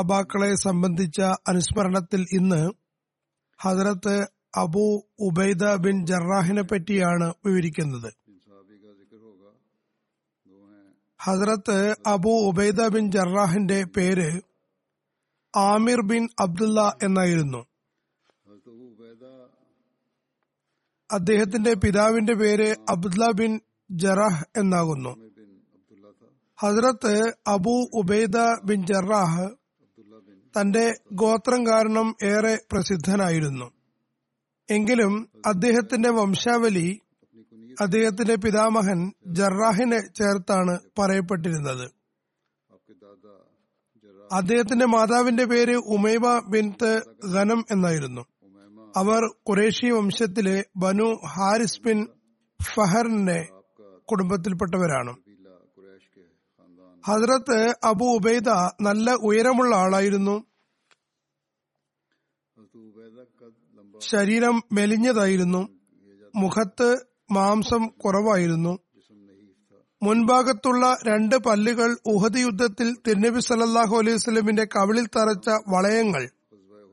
സഹാബാക്കളെ സംബന്ധിച്ച അനുസ്മരണത്തിൽ ഇന്ന് ഹജറത്ത് അബു ഉബൈദ ബിൻ ജറാഹിനെ പറ്റിയാണ് വിവരിക്കുന്നത്. ഹജറത്ത് അബു ഉബൈദ ബിൻ ജറാഹിന്റെ പേര് ആമിർ ബിൻ അബ്ദുള്ള എന്നായിരുന്നു. അദ്ദേഹത്തിന്റെ പിതാവിന്റെ പേര് അബ്ദുല്ല ബിൻ ജറാഹ് എന്നാകുന്നു. ഹസ്രത്ത് അബു ഉബൈദ ബിൻ ജറാഹ് തന്റെ ഗോത്രം കാരണം ഏറെ പ്രസിദ്ധനായിരുന്നു. എങ്കിലും അദ്ദേഹത്തിന്റെ വംശാവലി അദ്ദേഹത്തിന്റെ പിതാമഹൻ ജറാഹിനെ ചേർത്താണ് പറയപ്പെട്ടിരുന്നത്. അദ്ദേഹത്തിന്റെ മാതാവിന്റെ പേര് ഉമൈബ ബിൻത്ത് ഖനം എന്നായിരുന്നു. അവർ കുറേഷി വംശത്തിലെ ബനു ഹാരിസ് ബിൻ ഫഹറിന്റെ കുടുംബത്തിൽപ്പെട്ടവരാണ്. ഹസ്രത്ത് അബു ഉബൈദ നല്ല ഉയരമുള്ള ആളായിരുന്നു. ശരീരം മെലിഞ്ഞതായിരുന്നു. മുഖത്ത് മാംസം കുറവായിരുന്നു. മുൻഭാഗത്തുള്ള രണ്ട് പല്ലുകൾ ഉഹദ് യുദ്ധത്തിൽ തിരുനബി സല്ലാഹു അലൈഹി വസ്ലമിന്റെ കവിളിൽ തറച്ച വളയങ്ങൾ.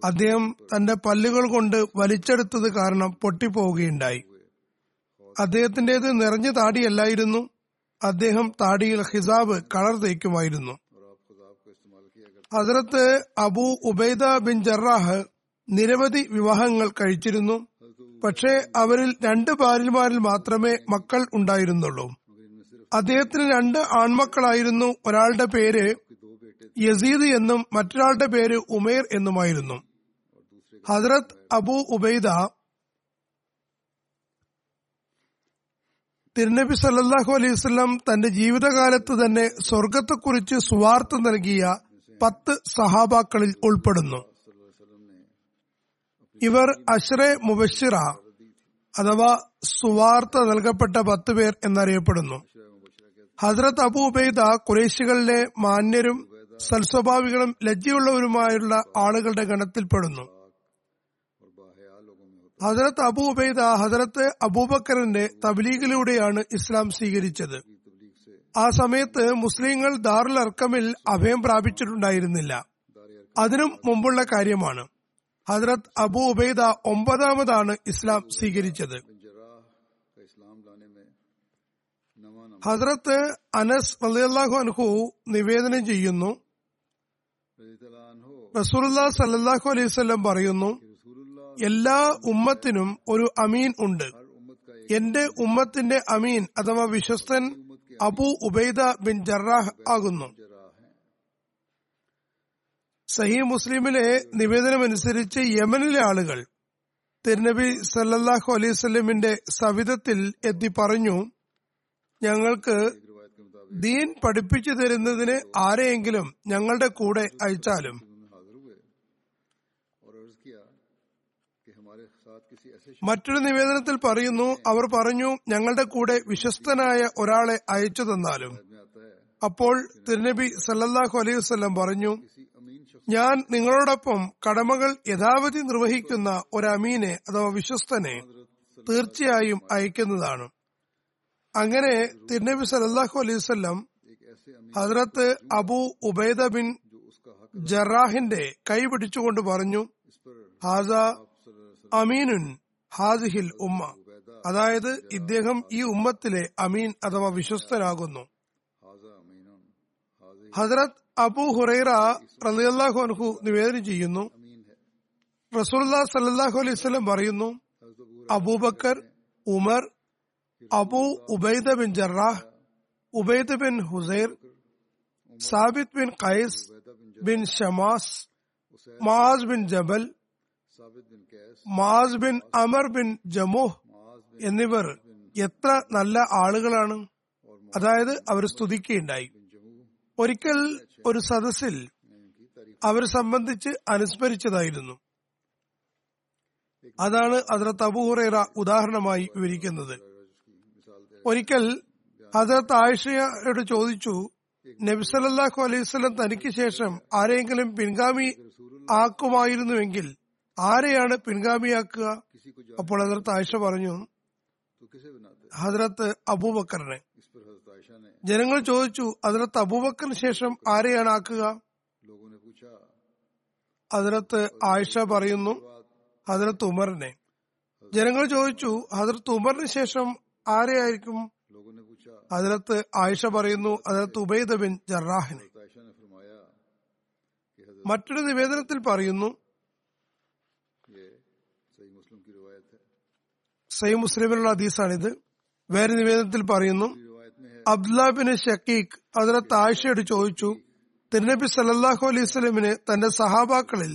അദ്ദേഹം തന്റെ പല്ലുകൾ കൊണ്ട് വലിച്ചെടുത്തത് കാരണം പൊട്ടിപ്പോവുകയുണ്ടായി. അദ്ദേഹത്തിന്റേത് നിറഞ്ഞ താടിയല്ലായിരുന്നു. അദ്ദേഹം താടിയിൽ ഹിസാബ് കളർ തേക്കുമായിരുന്നു. ഹസരത്ത് അബു ഉബൈദ ബിൻ ജറാഹ് നിരവധി വിവാഹങ്ങൾ കഴിച്ചിരുന്നു. പക്ഷേ അവരിൽ രണ്ട് ഭാര്യമാരിൽ മാത്രമേ മക്കൾ ഉണ്ടായിരുന്നുള്ളൂ. അദ്ദേഹത്തിന് രണ്ട് ആൺമക്കളായിരുന്നു. ഒരാളുടെ പേര് യസീദ് എന്നും മറ്റൊരാളുടെ പേര് ഉമേർ എന്നുമായിരുന്നു. ഹസ്രത് അബു ഉബൈദ തിരുനബി സല്ലാഹു അലൈഹി വസ്ലം തന്റെ ജീവിതകാലത്ത് തന്നെ സ്വർഗത്തെക്കുറിച്ച് സുവാർത്ത നൽകിയ പത്ത് സഹാബാക്കളിൽ ഉൾപ്പെടുന്നു. ഇവർ അഷ്റെ മുബഷിറ അഥവാ സുവാർത്ത നൽകപ്പെട്ട പത്ത് പേർ എന്നറിയപ്പെടുന്നു. ഹസ്രത് അബു ഉബൈദ കുറേശികളിലെ മാന്യരും സൽസ്വഭാവികളും ലജ്ജയുള്ളവരുമായുള്ള ആളുകളുടെ ഗണത്തിൽപ്പെടുന്നു. ഹസരത്ത് അബു ഉബൈദ ഹസരത്ത് അബൂബക്കറിന്റെ തബ്ലീഗിലൂടെയാണ് ഇസ്ലാം സ്വീകരിച്ചത്. ആ സമയത്ത് മുസ്ലിങ്ങൾ ദാറുൽ അർക്കമിൽ അഭയം പ്രാപിച്ചിട്ടുണ്ടായിരുന്നില്ല. അതിനും മുമ്പുള്ള കാര്യമാണ്. ഹജറത് അബു ഉബൈദ ഒമ്പതാമതാണ് ഇസ്ലാം സ്വീകരിച്ചത്. ഹസ്രത്ത് അനസ് അലിയല്ലാഹു അൻഹു നിവേദനം ചെയ്യുന്നു. റസൂലുല്ലാ സല്ലാഹു അലൈഹി സ്വല്ലം പറയുന്നു എല്ലാ ഉമ്മത്തിനും ഒരു അമീൻ ഉണ്ട്. എന്റെ ഉമ്മത്തിന്റെ അമീൻ അഥവാ വിശ്വസ്തൻ അബു ഉബൈദ ബിൻ ജറാഹ് ആകുന്നു. സഹി മുസ്ലിമിലെ നിവേദനമനുസരിച്ച് യമനിലെ ആളുകൾ തിരുനബി സല്ലാഹു അലൈഹി സ്വലമിന്റെ സവിധത്തിൽ എത്തി പറഞ്ഞു ഞങ്ങൾക്ക് ദീൻ പഠിപ്പിച്ചു തരുന്നതിന് ആരെയെങ്കിലും ഞങ്ങളുടെ കൂടെ അയച്ചാലും മറ്റൊരു നിവേദനത്തിൽ പറയുന്നു അവർ പറഞ്ഞു ഞങ്ങളുടെ കൂടെ വിശ്വസ്തനായ ഒരാളെ അയച്ചു തന്നാലും. അപ്പോൾ തിരുനബി സല്ലല്ലാഹു അലൈഹി വസ്ല്ലാം പറഞ്ഞു ഞാൻ നിങ്ങളോടൊപ്പം കടമകൾ യഥാവധി നിർവഹിക്കുന്ന ഒരു അമീനെ അഥവാ വിശ്വസ്തനെ തീർച്ചയായും അയക്കുന്നതാണ്. അങ്ങനെ തിരുനബി സല്ലല്ലാഹു അലൈഹി വസ്ലം ഹസ്രത്ത് അബു ഉബൈദ ബിൻ ജറാഹിന്റെ കൈ പിടിച്ചുകൊണ്ട് പറഞ്ഞു ഹാസ അമീനുൻ ഹാദിഹിൽ ഉമ്മ. അതായത് ഇദ്ദേഹം ഈ ഉമ്മത്തിലെ അമീൻ അഥവാ വിശ്വസ്തനാകുന്നു ഹസരത് അബു ഹുറൈറ റലിയല്ലാഹു അൻഹു നിവേദനം ചെയ്യുന്നു. റസൂല്ലാ സല്ലാഹു അലൈഹി സ്വലം പറയുന്നു Abu Bakr Umar Abu Ubaida bin Jarrah Ubaid bin Husair Thabit bin Qais bin Shammas Muadh bin Jabal Muadh bin Amr bin Jamuh എന്നിവർ എത്ര നല്ല ആളുകളാണ്? അതായത് അവർ സ്തുതിക്കുകയുണ്ടായി. ഒരിക്കൽ ഒരു സദസ്സിൽ അവരെ സംബന്ധിച്ച് അനുസ്മരിച്ചതായിരുന്നു. അതാണ് ഹസരത്ത് അബുഹുറേറ ഉദാഹരണമായി വിവരിക്കുന്നത്. ഒരിക്കൽ ഹസരത്ത് ആയിഷയോട് ചോദിച്ചു നബിസലല്ലാഹു അലൈഹി സ്വലം തനിക്ക് ശേഷം ആരെങ്കിലും പിൻഗാമി ആക്കുമായിരുന്നുവെങ്കിൽ ആരെയാണ് പിൻഗാമിയാക്കുക? അപ്പോൾ ഹജറത്ത് ആയിഷ പറഞ്ഞു ഹജറത്ത് അബൂബക്കറിനെ. ജനങ്ങൾ ചോദിച്ചു ഹജറത്ത് അബൂബക്കറിന് ശേഷം ആരെയാണ് ആക്കുക? ഹജറത്ത് ആയിഷ പറയുന്നു ഹജറത്ത് ഉമറിനെ. ജനങ്ങൾ ചോദിച്ചു ഹജറത്ത് ഉമറിന് ശേഷം ആരെയായിരിക്കും? ഹജറത്ത് ആയിഷ പറയുന്നു ഹജറത്ത് ഉബൈദ ബിൻ ജറാഹിനെ. മറ്റൊരു നിവേദനത്തിൽ പറയുന്നു സൈ മുസ്ലിമിലുള്ള ഹദീസാണിത്. വേറെ നിവേദനത്തിൽ പറയുന്നു അബ്ദുല്ലാബിന് ഷക്കീഖ് അതിനെ താഴ്ചയോട് ചോദിച്ചു തിരുനബി സല്ലാഹു അലൈഹി സ്വലമിന് തന്റെ സഹാബാക്കളിൽ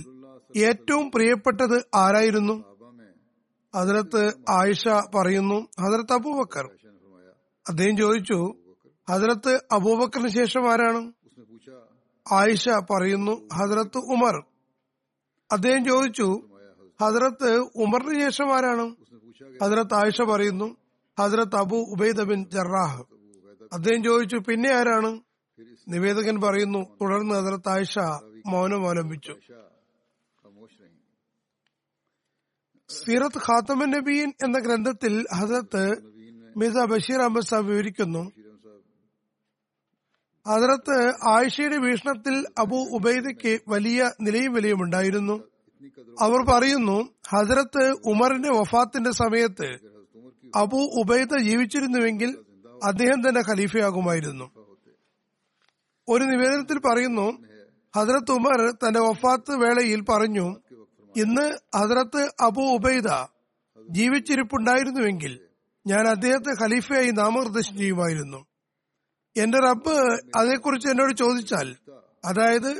ഏറ്റവും പ്രിയപ്പെട്ടത് ആരായിരുന്നു? ഹജരത്ത് ആയിഷ പറയുന്നു ഹജരത്ത് അബൂബക്കർ. അദ്ദേഹം ചോദിച്ചു ഹജരത്ത് അബൂബക്കറിന് ശേഷം ആരാണ്? ആയിഷ പറയുന്നു ഹജരത്ത് ഉമർ. അദ്ദേഹം ചോദിച്ചു ഹജരത്ത് ഉമറിന് ശേഷം ആരാണ്? ഹസരത്ത് ആയിഷ പറയുന്നു ഹസരത്ത് അബു ഉബൈദ ബിൻ ജറാഹ്. അദ്ദേഹം ചോദിച്ചു പിന്നെ ആരാണ്? നിവേദകൻ പറയുന്നു തുടർന്ന് ഹസരത്ത് ആയിഷ മൗനം ആലംബിച്ചു സീറത്ത് ഖാത്തമൻ നബീൻ എന്ന ഗ്രന്ഥത്തിൽ ഹസരത്ത് മിർസ ബഷീർ അഹമ്മദ് സാബ് വിവരിക്കുന്നു ഹസരത്ത് ആയിഷയുടെ വീക്ഷണത്തിൽ അബു ഉബൈദയ്ക്ക് വലിയ നിലയും വിലയും ഉണ്ടായിരുന്നു. അവർ പറയുന്നു ഹസരത്ത് ഉമറിന്റെ വഫാത്തിന്റെ സമയത്ത് അബു ഉബൈദ ജീവിച്ചിരുന്നുവെങ്കിൽ അദ്ദേഹം തന്നെ ഖലീഫയാകുമായിരുന്നു. ഒരു നിവേദനത്തിൽ പറയുന്നു ഹസരത്ത് ഉമർ തന്റെ വഫാത്ത് വേളയിൽ പറഞ്ഞു ഇന്ന് ഹസരത്ത് അബു ഉബൈദ ജീവിച്ചിരിപ്പുണ്ടായിരുന്നുവെങ്കിൽ ഞാൻ അദ്ദേഹത്തെ ഖലീഫയായി നാമനിർദ്ദേശം ചെയ്യുമായിരുന്നു. എന്റെ റബ്ബ് അതേക്കുറിച്ച് എന്നോട് ചോദിച്ചാൽ അതായത്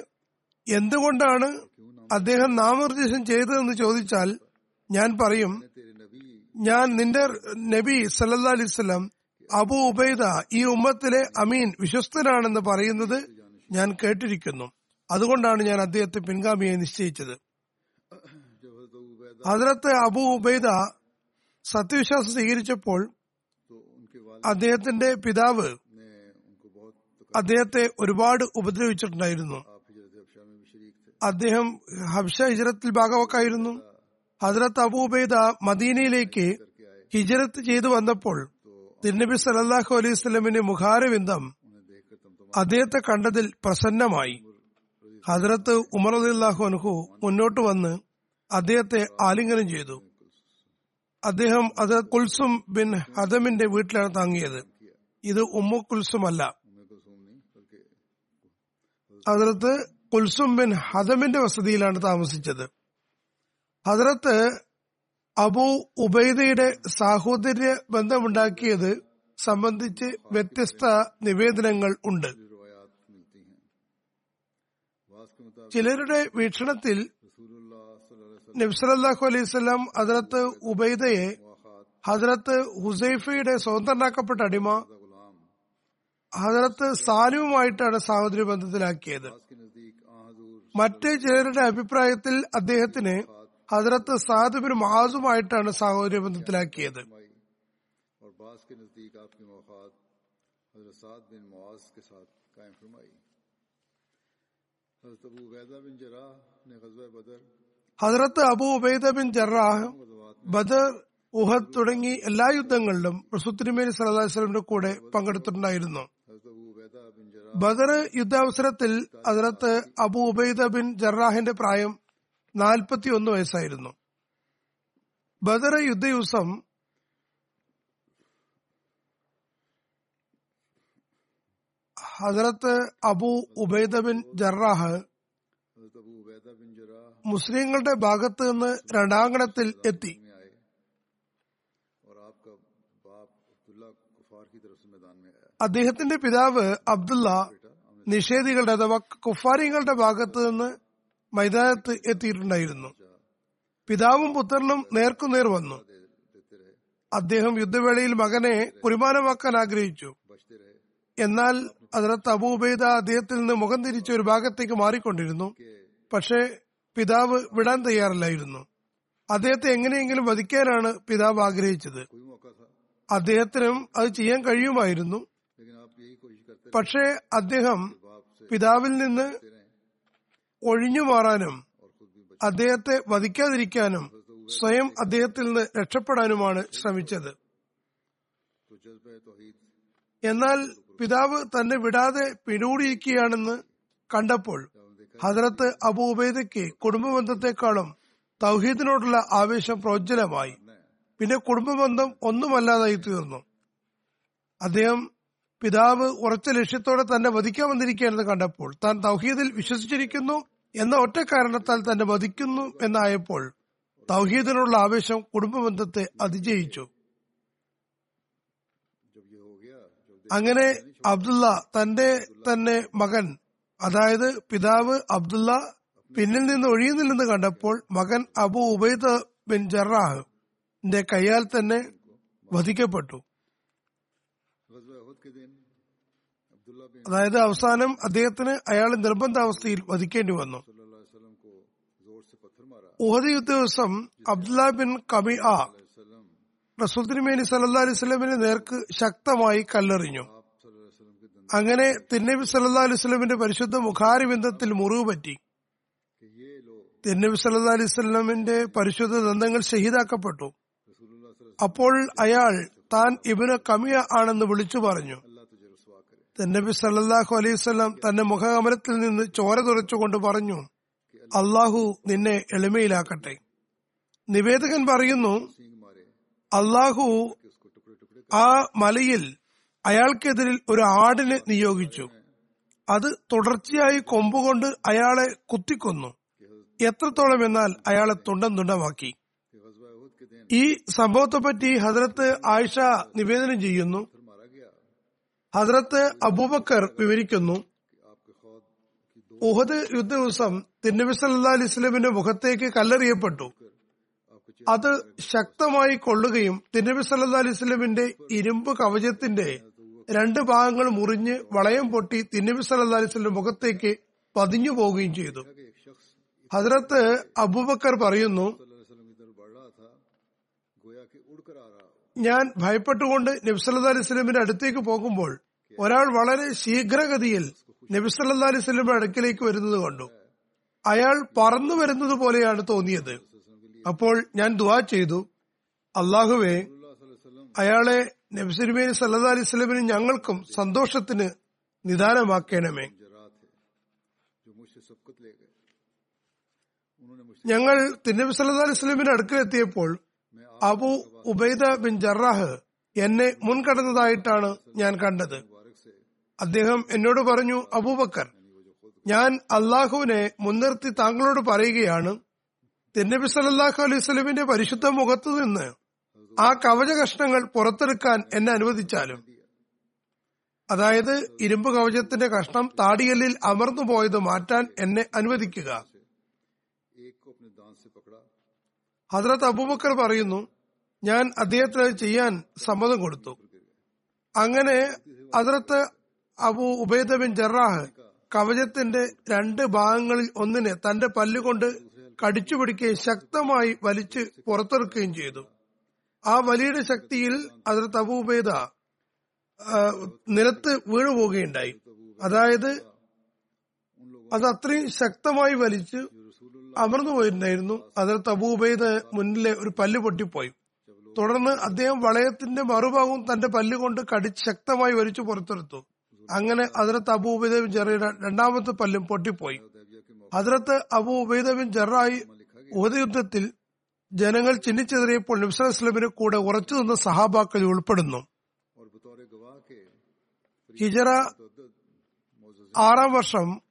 എന്തുകൊണ്ടാണ് അദ്ദേഹം നാമനിർദ്ദേശം ചെയ്തതെന്ന് ചോദിച്ചാൽ ഞാൻ പറയും ഞാൻ നിന്റെ നബി സല്ലാ അലിസ്ലം അബു ഉബൈദ ഈ ഉമ്മത്തിലെ അമീൻ വിശ്വസ്തനാണെന്ന് പറയുന്നത് ഞാൻ കേട്ടിരിക്കുന്നു. അതുകൊണ്ടാണ് ഞാൻ അദ്ദേഹത്തെ പിൻഗാമിയെ നിശ്ചയിച്ചത്. ഹജറത്ത് അബു ഉബൈദ സത്യവിശ്വാസം സ്വീകരിച്ചപ്പോൾ അദ്ദേഹത്തിന്റെ പിതാവ് അദ്ദേഹത്തെ ഒരുപാട് ഉപദ്രവിച്ചിട്ടുണ്ടായിരുന്നു. അദ്ദേഹം ഹബ്ഷ ഹിജറത്തിൽ ഭാഗവക്കായിരുന്നു. ഹജറത്ത് അബൂബൈദ മദീനയിലേക്ക് ഹിജറത്ത് ചെയ്തു വന്നപ്പോൾ തിരുനബി സലല്ലാഹു അലൈഹി സ്വലമിന്റെ മുഖാരവിന്ദം അദ്ദേഹത്തെ കണ്ടതിൽ പ്രസന്നമായി. ഹജറത്ത് ഉമർ അലിള്ളാഹു അൻഹു മുന്നോട്ട് വന്ന് അദ്ദേഹത്തെ ആലിംഗനം ചെയ്തു. അദ്ദേഹം അത് കുൽസും ബിൻ ഹദമിന്റെ വീട്ടിലാണ് താങ്ങിയത്. ഇത് ഉമ്മു കുൽസും അല്ല അതിർത്ത് കുൽസും ബിൻ ഹദമിന്റെ വസതിയിലാണ് താമസിച്ചത്. ഹദ്രത്ത് അബൂ ഉബൈദയുടെ സാഹോദര്യ ബന്ധമുണ്ടാക്കിയത് സംബന്ധിച്ച് വ്യത്യസ്ത നിവേദനങ്ങൾ ഉണ്ട്. ചിലരുടെ വീക്ഷണത്തിൽ നബ്സലല്ലാഹു അലൈവല്ലാം ഹദ്രത്ത് ഉബൈദയെ ഹദ്രത്ത് ഹുസൈഫയുടെ സ്വതന്ത്രനാക്കപ്പെട്ട അടിമ ഹദ്രത്ത് സാലുവുമായിട്ടാണ് സാഹോദര്യ ബന്ധത്തിലാക്കിയത്. മറ്റു ചിലരുടെ അഭിപ്രായത്തിൽ അദ്ദേഹത്തിന് ഹജറത്ത് സാദിബിന് മഹാസുമായിട്ടാണ് സഹോദര ബന്ധത്തിലാക്കിയത് ഹജറത്ത് Abu Ubaida bin Jarrah Badr Uhud തുടങ്ങി എല്ലാ യുദ്ധങ്ങളിലും റസുത്തിനുമേൽ സലഹുലിന്റെ കൂടെ പങ്കെടുത്തിട്ടുണ്ടായിരുന്നു. ബദർ യുദ്ധാവസരത്തിൽ അതിലത്ത് അബു ഉബൈദ ബിൻ ജറാഹിന്റെ പ്രായം നാൽപ്പത്തിയൊന്ന് വയസ്സായിരുന്നു. ബദർ യുദ്ധദിവസം ഹസരത്ത് അബു ഉബൈദ ബിൻ ജറാഹ് മുസ്ലിങ്ങളുടെ ഭാഗത്ത് നിന്ന് രണ്ടാങ്കണത്തിൽ എത്തി. അദ്ദേഹത്തിന്റെ പിതാവ് അബ്ദുള്ള നിഷേധികളുടെ അഥവാ കുഫാരികളുടെ ഭാഗത്ത് നിന്ന് മൈതാനത്ത് എത്തിയിട്ടുണ്ടായിരുന്നു. പിതാവും പുത്രനും നേർക്കുനേർ വന്നു. അദ്ദേഹം യുദ്ധവേളയിൽ മകനെ കുരുമാനമാക്കാൻ ആഗ്രഹിച്ചു. എന്നാൽ അതിനകത്ത് അബൂബൈദ അദ്ദേഹത്തിൽ നിന്ന് മുഖം തിരിച്ച ഒരു ഭാഗത്തേക്ക് മാറിക്കൊണ്ടിരുന്നു. പക്ഷേ പിതാവ് വിടാൻ തയ്യാറില്ലായിരുന്നു. അദ്ദേഹത്തെ എങ്ങനെയെങ്കിലും വധിക്കാനാണ് പിതാവ് ആഗ്രഹിച്ചത്. അദ്ദേഹത്തിനും അത് ചെയ്യാൻ കഴിയുമായിരുന്നു. പക്ഷേ അദ്ദേഹം പിതാവിൽ നിന്ന് ഒഴിഞ്ഞു മാറാനും അദ്ദേഹത്തെ വധിക്കാതിരിക്കാനും സ്വയം അദ്ദേഹത്തിൽ നിന്ന് രക്ഷപ്പെടാനുമാണ് ശ്രമിച്ചത്. എന്നാൽ പിതാവ് തന്നെ വിടാതെ പിടികൂടിയിരിക്കുകയാണെന്ന് കണ്ടപ്പോൾ ഹജറത്ത് അബു ഉബൈദയ്ക്ക് കുടുംബബന്ധത്തെക്കാളും തൗഹീദിനോടുള്ള ആവേശം പ്രോജ്വലമായി. പിന്നെ കുടുംബബന്ധം ഒന്നുമല്ലാതായി തീർന്നു അദ്ദേഹം പിതാവ് ഉറച്ച ലക്ഷ്യത്തോടെ തന്നെ വധിക്കാൻ വന്നിരിക്കുകയാണെന്ന് കണ്ടപ്പോൾ താൻ തൗഹീദിൽ വിശ്വസിച്ചിരിക്കുന്നു എന്ന ഒറ്റ കാരണത്താൽ തന്നെ വധിക്കുന്നു എന്നായപ്പോൾ തൗഹീദിനുള്ള ആവേശം കുടുംബബന്ധത്തെ അതിജയിച്ചു. അങ്ങനെ അബ്ദുള്ള തന്റെ തന്നെ മകൻ അതായത് പിതാവ് അബ്ദുള്ള പിന്നിൽ നിന്ന് ഒഴിയുന്നില്ലെന്ന് കണ്ടപ്പോൾ മകൻ അബു ഉബൈദ ബിൻ ജറാഹിന്റെ കയ്യാൽ തന്നെ വധിക്കപ്പെട്ടു. അതായത് അവസാനം അദ്ദേഹത്തിന് അയാളെ നിർബന്ധ അവസ്ഥയിൽ വധിക്കേണ്ടി വന്നു. ഉഹദ് യുദ്ധ ദിവസം അബ്ദുല്ല ബിൻ കബി ആ റസൂദ്ദിനുമേനി സല്ലാ അലൈഹി സ്വലമിന്റെ നേർക്ക് ശക്തമായി കല്ലെറിഞ്ഞു. അങ്ങനെ തിന്നബി സല്ല അലൈഹി സ്വലമിന്റെ പരിശുദ്ധ മുഖാരിബന്ധത്തിൽ മുറിവ് പറ്റി. തിന്നബി സല്ല അലൈഹി സ്വലമിന്റെ പരിശുദ്ധ ദന്തങ്ങൾ ഷഹീദാക്കപ്പെട്ടു അപ്പോൾ അയാൾ താൻ ഇബിന് കമിയ ആണെന്ന് വിളിച്ചു പറഞ്ഞു. നബി സല്ലാഹു അലൈവല്ലം തന്റെ മുഖകമലത്തിൽ നിന്ന് ചോര തുറച്ചുകൊണ്ട് പറഞ്ഞു അള്ളാഹു നിന്നെ എളിമയിലാക്കട്ടെ. നിവേദകൻ പറയുന്നു അള്ളാഹു ആ മലയിൽ അയാൾക്കെതിരിൽ ഒരു ആടിനെ നിയോഗിച്ചു. അത് തുടർച്ചയായി കൊമ്പുകൊണ്ട് അയാളെ കുത്തിക്കൊന്നു. എത്രത്തോളം എന്നാൽ അയാളെ തുണ്ടം തുണ്ടമാക്കി. ഈ സംഭവത്തെപ്പറ്റി ഹജരത്ത് ആയിഷ നിവേദനം ചെയ്യുന്നു ഹസ്രത്ത് അബൂബക്കർ വിവരിക്കുന്നു ഉഹദ് യുദ്ധ ദിവസം തിന്നബി സല്ല അലി അലിസ്ലമിന്റെ മുഖത്തേക്ക് കല്ലെറിയപ്പെട്ടു. അത് ശക്തമായി കൊള്ളുകയും തിന്നബി സല്ല അലി ഇസ്ലമിന്റെ ഇരുമ്പ് കവചത്തിന്റെ രണ്ട് ഭാഗങ്ങൾ മുറിഞ്ഞ് വളയം പൊട്ടി തിന്നബി സല്ല അലി അലിസ്ലമിന്റെ മുഖത്തേക്ക് പതിഞ്ഞു പോവുകയും ചെയ്തു. ഹസ്രത്ത് അബൂബക്കർ പറയുന്നു ഞാൻ ഭയപ്പെട്ടുകൊണ്ട് നബ്സല്ലാ അലിസ്ലമിന്റെ അടുത്തേക്ക് പോകുമ്പോൾ ഒരാൾ വളരെ ശീഘ്രഗതിയിൽ നബിസല്ലാ അലിസ്ലമിന്റെ അടുക്കിലേക്ക് വരുന്നത് കണ്ടു. അയാൾ പറന്നു വരുന്നത് പോലെയാണ് തോന്നിയത്. അപ്പോൾ ഞാൻ ദുവാ ചെയ്തു. അള്ളാഹുവെ അയാളെ നബ്സുലിമേനി സല്ലാ അലിസ്ലമിന് ഞങ്ങൾക്കും സന്തോഷത്തിന് നിദാനമാക്കണമേ. ഞങ്ങൾ തിന്നബി സല്ലാ അലിസ്ലമിന്റെ അടുക്കലെത്തിയപ്പോൾ അബു ഉബൈദ ബിൻ ജറാഹ് എന്നെ മുൻകടന്നതായിട്ടാണ് ഞാൻ കണ്ടത്. അദ്ദേഹം എന്നോട് പറഞ്ഞു അബൂബക്കർ ഞാൻ അള്ളാഹുവിനെ മുൻനിർത്തി താങ്കളോട് പറയുകയാണ് തിന്നബി സലല്ലാഹു അലൈഹി പരിശുദ്ധ മുഖത്തു നിന്ന് ആ കവച കഷ്ണങ്ങൾ പുറത്തെടുക്കാൻ എന്നെ അനുവദിച്ചാലും. അതായത് ഇരുമ്പ് കവചത്തിന്റെ കഷ്ണം താടിയലിൽ അമർന്നു പോയത് മാറ്റാൻ എന്നെ അനുവദിക്കുക. ഹദ്രത്ത് അബൂബക്കർ പറയുന്നു ഞാൻ അദ്ദേഹത്തിന് ചെയ്യാൻ സമ്മതം കൊടുത്തു. അങ്ങനെ ഹദ്രത്ത് അബു ഉബൈദ ബിൻ ജറാഹ് കവചത്തിന്റെ രണ്ട് ഭാഗങ്ങളിൽ ഒന്നിനെ തന്റെ പല്ലുകൊണ്ട് കടിച്ചുപിടിക്കുകയും ശക്തമായി വലിച്ച് പുറത്തെടുക്കുകയും ചെയ്തു. ആ വലിയുടെ ശക്തിയിൽ ഹദ്രത്ത് അബു ഉബൈദ ആ, നിലത്ത് വീണുപോകുകയുണ്ടായി അതായത് അത് അത്രയും ശക്തമായി വലിച്ച് അമർന്നു പോയിരുന്നായിരുന്നു അതിർത്ത് അബൂബൈദ് മുന്നിലെ ഒരു പല്ല് പൊട്ടിപ്പോയി. തുടർന്ന് അദ്ദേഹം വളയത്തിന്റെ മറുഭാഗവും തന്റെ പല്ലുകൊണ്ട് കടിച്ച് ശക്തമായി വലിച്ചു പുറത്തെടുത്തു. അങ്ങനെ അതിർത്ത് അബൂ ജറയുടെ രണ്ടാമത്തെ പല്ലും പൊട്ടിപ്പോയി. അതിർത്ത് അബൂ ജറായി ഉപതയുദ്ധത്തിൽ ജനങ്ങൾ ചിന്നിച്ചെതിറിയപ്പോൾ നിബ്സൽ ഇസ്ലമിന് കൂടെ ഉറച്ചു നിന്ന സഹാബാക്കൾ ഉൾപ്പെടുന്നു. ഹിജറ ആറാം വർഷം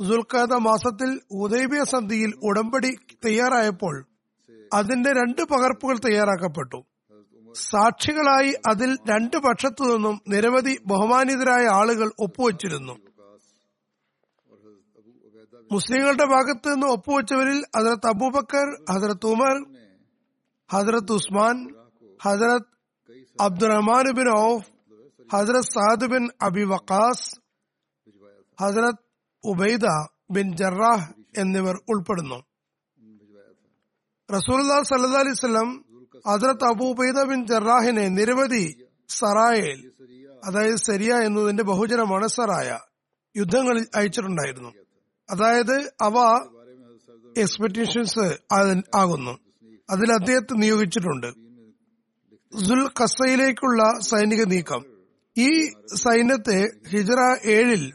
സുൽഖാദ മാസത്തിൽ ഉദൈബിയ സന്ധിയിൽ ഉടമ്പടി തയ്യാറായപ്പോൾ അതിന്റെ രണ്ട് പകർപ്പുകൾ തയ്യാറാക്കപ്പെട്ടു. സാക്ഷികളായി അതിൽ രണ്ട് പക്ഷത്തു നിന്നും നിരവധി ബഹുമാനിതരായ ആളുകൾ ഒപ്പുവച്ചിരുന്നു. മുസ്ലിങ്ങളുടെ ഭാഗത്ത് നിന്ന് ഒപ്പുവെച്ചവരിൽ ഹസരത്ത് അബൂബക്കർ ഹസരത്ത് ഉമർ ഹസരത്ത് ഉസ്മാൻ ഹസരത്ത് അബ്ദുറഹ്മാൻ ബിൻ ഔഫ് ഹസരത്ത് സാദ് ബിൻ അബി വക്കാസ് ഹസരത്ത് ഉബൈദ ബിൻ ജറാഹ് എന്നിവർ ഉൾപ്പെടുന്നു. റസൂൽ സല്ലാ അലിസ്ലം ഹസ്രത്ത് അബൂ ഉബൈദ ബിൻ ജറാഹിനെ നിരവധി സറായയിൽ അതായത് സെരിയ എന്നതിന്റെ ബഹുജനമാണ് സറായ യുദ്ധങ്ങളിൽ അയച്ചിട്ടുണ്ടായിരുന്നു. അതായത് അവ എക്സ്പെക്ടേഷൻസ് ആകുന്നു. അതിൽ അദ്ദേഹത്തെ നിയോഗിച്ചിട്ടുണ്ട്. സുൽ ഖസയിലേക്കുള്ള സൈനിക നീക്കം. ഈ സൈന്യത്തെ ഹിജറ ഏഴിൽ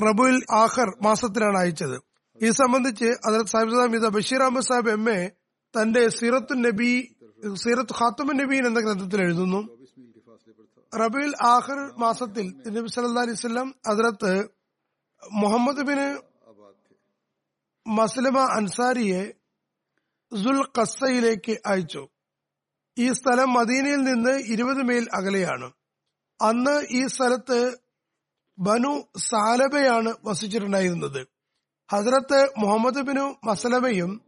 റബുൽ ആഖർ മാസത്തിലാണ് അയച്ചത്. ഇത് സംബന്ധിച്ച് അതിൽ സാഹിബ് ബഷീർ അഹമ്മദ് സാഹിബ് എം എ തന്റെ സീറത്തു നബി സീറത്ത് ഖാത്തുമൻ നബീൻ എന്ന ഗ്രന്ഥത്തിൽ എഴുതുന്നു. റബിൽ ആഖർ മാസത്തിൽ നബി സല്ലാ അലൈഹി സ്വലം അതിലത്ത് മുഹമ്മദ് ബിന് മസ്ലിമ അൻസാരിയെ സുൽ ഖസയിലേക്ക് അയച്ചു. ഈ സ്ഥലം മദീനയിൽ നിന്ന് ഇരുപത് മൈൽ അകലെയാണ്. അന്ന് ഈ സ്ഥലത്ത് ബനു സാലബയാണ് വസിച്ചിട്ടുണ്ടായിരുന്നത്. ഹസരത്ത് മുഹമ്മദ് ബിനു മസലബയും